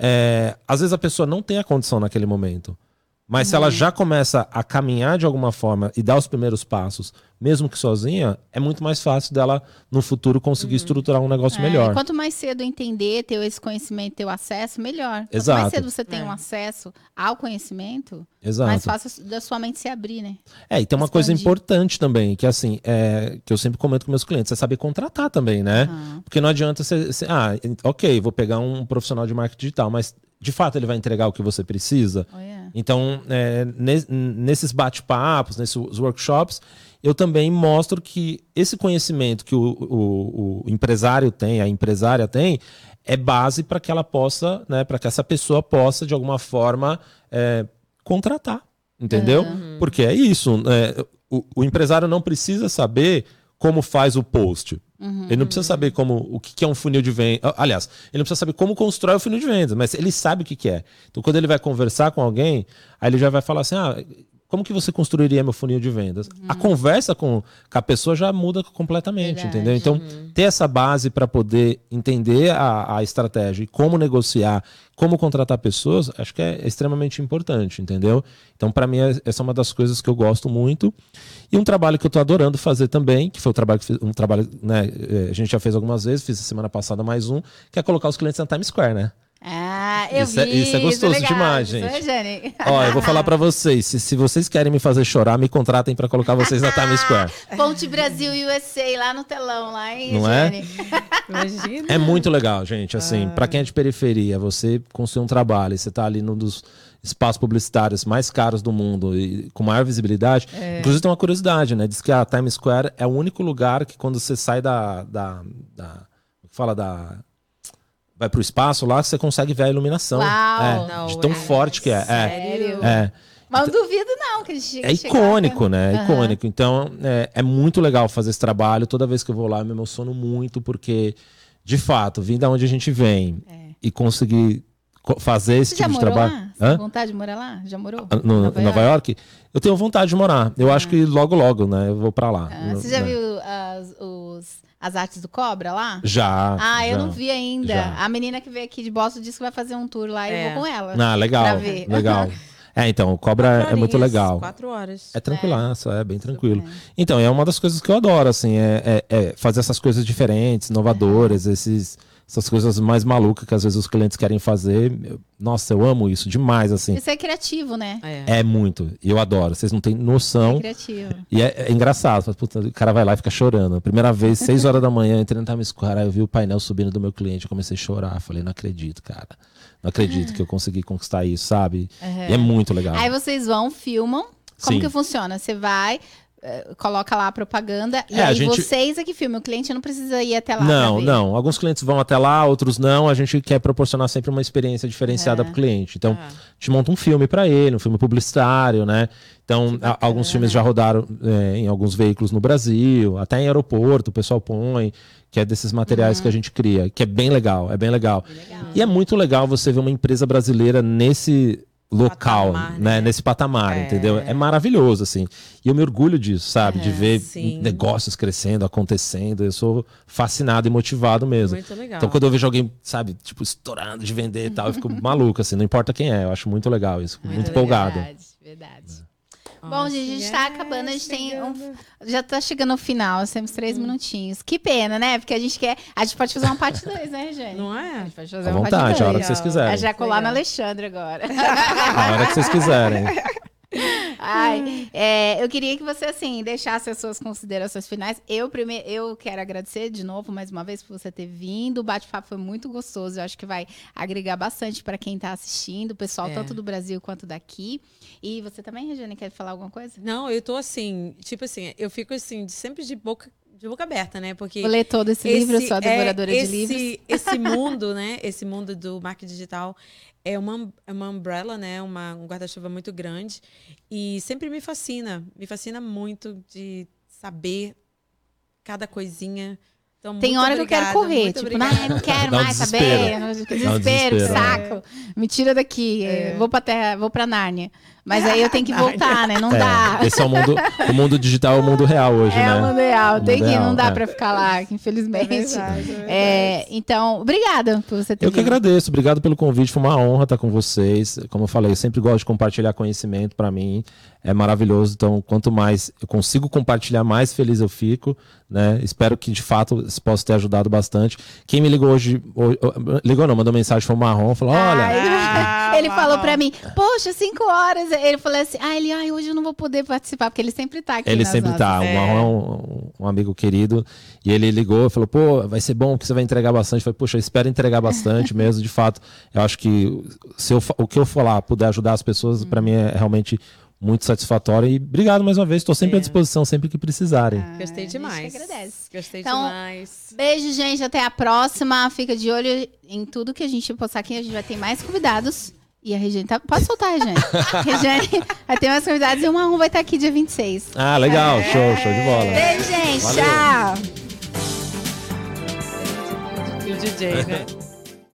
é, às vezes a pessoa não tem a condição naquele momento. Mas se ela já começa a caminhar de alguma forma e dar os primeiros passos, mesmo que sozinha, é muito mais fácil dela no futuro conseguir estruturar um negócio É, melhor. Quanto mais cedo entender, ter esse conhecimento, ter o acesso, melhor. Quanto Exato. mais cedo você tem É. um acesso ao conhecimento, Exato. mais fácil da sua mente se abrir, né? É, e tem uma coisa importante também, que assim, é, que eu sempre comento com meus clientes, é saber contratar também, né? Aham. Porque não adianta você, você- Ah, ok, vou pegar um profissional de marketing digital, mas de fato ele vai entregar o que você precisa. Então, é, ne- nesses bate-papos, nesses workshops, eu também mostro que esse conhecimento que o, o- o empresário tem, a empresária tem, é base para que ela possa, né, para que essa pessoa possa, de alguma forma, é, contratar. Entendeu? Porque é isso. né, o, o empresário não precisa saber como faz o post. Ele não precisa saber como o que é um funil de venda. Aliás, ele não precisa saber como constrói o funil de vendas, mas ele sabe o que, que é. Então, quando ele vai conversar com alguém, aí ele já vai falar assim: ah, como que você construiria meu funil de vendas? A conversa com, com a pessoa já muda completamente, Verdade. entendeu? Então, ter essa base para poder entender a, a estratégia e como negociar, como contratar pessoas, acho que é extremamente importante, entendeu? Então, para mim, é- essa é uma das coisas que eu gosto muito. E um trabalho que eu estou adorando fazer também, que foi o trabalho que fiz- um trabalho, né, eh, a gente já fez algumas vezes, fiz a semana passada mais um, que é colocar os clientes na Times Square, né? Ah, eu Isso é- vi. isso é gostoso legal. demais, Isso é, gente. Jane? Ó, eu vou falar pra vocês. Se, se vocês querem me fazer chorar, me contratem pra colocar vocês na Times Square. Ponte Brasil USA lá no telão, lá em Não é? Jane. Imagina. É muito legal, gente. Assim, Ah. pra quem é de periferia, você construir um trabalho, e você tá ali num dos espaços publicitários mais caros do mundo e com maior visibilidade. É. Inclusive tem uma curiosidade, né? Diz que a Times Square é o único lugar que quando você sai da, da, da fala da vai pro espaço lá, você consegue ver a iluminação. Uau! É, Não, de tão é forte que é. É. Sério? é. Mas não duvido, não, que a gente É icônico, né? É icônico. Então, é, é muito legal fazer esse trabalho. Toda vez que eu vou lá, eu me emociono muito, porque, de fato, vim da onde a gente vem É. e conseguir co- fazer esse Você já tipo de morou trabalho. lá? Você tem Hã? vontade de morar lá? Já morou? Ah, No, em Nova, York? Eu tenho vontade de morar. Eu acho que logo, logo, né? Eu vou pra lá. Ah, você já Né? viu as, os- as artes do Cobra lá? Já. Ah, eu já. não vi ainda. Já. A menina que veio aqui de Boston disse que vai fazer um tour lá e eu É. vou com ela. Ah, Pra legal. ver. Legal. É, então, o Cobra é muito legal. Quatro horas. É tranquilaço, é bem tranquilo. bem. Então, é uma das coisas que eu adoro, assim, é, é- é fazer essas coisas diferentes, inovadoras, esses, essas coisas mais malucas que às vezes os clientes querem fazer. Nossa, eu amo isso demais, assim. Isso é criativo, né? É. É muito. E eu adoro. Vocês não têm É noção. criativo. E é, é engraçado. Puta, o cara vai lá e fica chorando. Primeira vez, 6 horas da manhã, entrei no Times Square, aí eu vi o painel subindo do meu cliente, eu comecei a chorar. Falei, não acredito, cara. Não acredito que eu consegui conquistar isso, sabe? E é muito legal. Aí vocês vão, filmam. Como Sim. que funciona? Você vai, coloca lá a propaganda e É, a aí gente- vocês é que filmam. O cliente não precisa ir até lá. Não, não. Alguns clientes vão até lá, outros não. A gente quer proporcionar sempre uma experiência diferenciada É. para o cliente. Então, Ah. a gente monta um filme para ele, um filme publicitário, né? Então, a- alguns filmes já rodaram é, em alguns veículos no Brasil, até em aeroporto, o pessoal põe, que é desses materiais Uhum. que a gente cria, que é bem legal, é bem legal. E é muito legal você ver uma empresa brasileira nesse local, Patamar, né? né? Nesse patamar, É. entendeu? É maravilhoso, assim. E eu me orgulho disso, sabe? De ver sim. negócios crescendo, acontecendo. Eu sou fascinado e motivado mesmo. Muito legal. Então, quando eu vejo alguém, sabe, tipo, estourando de vender e tal, eu fico maluco, assim, não importa quem é. Eu acho muito legal isso. Muito, Muito empolgado. Verdade, verdade. Bom, gente, a gente tá acabando, a gente tem um- chegando. Já tá chegando ao final, nós temos Hum. três minutinhos. Que pena, né? Porque a gente quer. A gente pode fazer uma parte 2, né, Jane? Não A é? gente pode fazer À uma vontade, parte a hora que vocês quiserem. A já colar no. Alexandre agora. A hora que vocês quiserem. Ai, é, eu queria que você, assim, deixasse as suas considerações finais. Eu, primeiro, eu quero agradecer de novo, mais uma vez, por você ter vindo. O bate-papo foi muito gostoso. Eu acho que vai agregar bastante para quem está assistindo, o pessoal É. tanto do Brasil quanto daqui. E você também, Regiane, quer falar alguma coisa? Não, eu tô assim, tipo assim, eu fico assim, sempre de boca, de boca aberta, né? Porque Vou ler todo esse, livro, eu sou a é, devoradora esse, de livros. Esse mundo, né? Esse mundo do marketing digital é uma, é uma umbrella, né? Uma, um guarda-chuva muito grande. E sempre me fascina. Me fascina muito de saber cada coisinha. Então, Tem hora que eu quero obrigada, correr, tipo, obrigada. não, não quero um mais desespero. saber, não- desespero, desespero. saco. Me tira daqui, É. vou pra terra, vou pra Nárnia. Mas aí eu tenho que voltar, né? Não dá. É, esse é o mundo. O mundo digital é o mundo real hoje, É né? o mundo real, tem mundo que, não dá é. pra ficar lá, infelizmente. É verdade, é verdade. É, então, obrigada por você ter Eu que vindo. agradeço, obrigado pelo convite, foi uma honra estar com vocês. Como eu falei, eu sempre gosto de compartilhar conhecimento, para mim é maravilhoso. Então, quanto mais eu consigo compartilhar, mais feliz eu fico. Né? Espero que de fato isso possa ter ajudado bastante. Quem me ligou hoje, ho- ho- ligou não, mandou mensagem, foi o Marrom, falou: olha. Ai, Ah, ele falou uau. pra mim, poxa, cinco horas. Ele falou assim, ah, ele, ai, hoje eu não vou poder participar, porque ele sempre tá aqui Ele nas sempre nossas- tá. O. Marrom é um, um amigo querido. E ele ligou e falou: pô, vai ser bom porque você vai entregar bastante. Eu falei, poxa, eu espero entregar bastante mesmo. De fato, eu acho que se eu, o que eu falar puder ajudar as pessoas, pra mim é realmente muito satisfatório. E obrigado mais uma vez. Estou sempre à É. disposição, sempre que precisarem. Ah, a Gostei gente demais. que agradece. Gostei Então, demais. Beijo, gente. Até a próxima. Fica de olho em tudo que a gente postar aqui. A gente vai ter mais convidados. E a Regiane tá. Pode soltar, Regiane. Regiane vai ter mais convidados e o Marrom vai estar aqui dia 26. Ah, legal. Show, show de bola. Beijo, gente. Valeu. Tchau. E o DJ, né?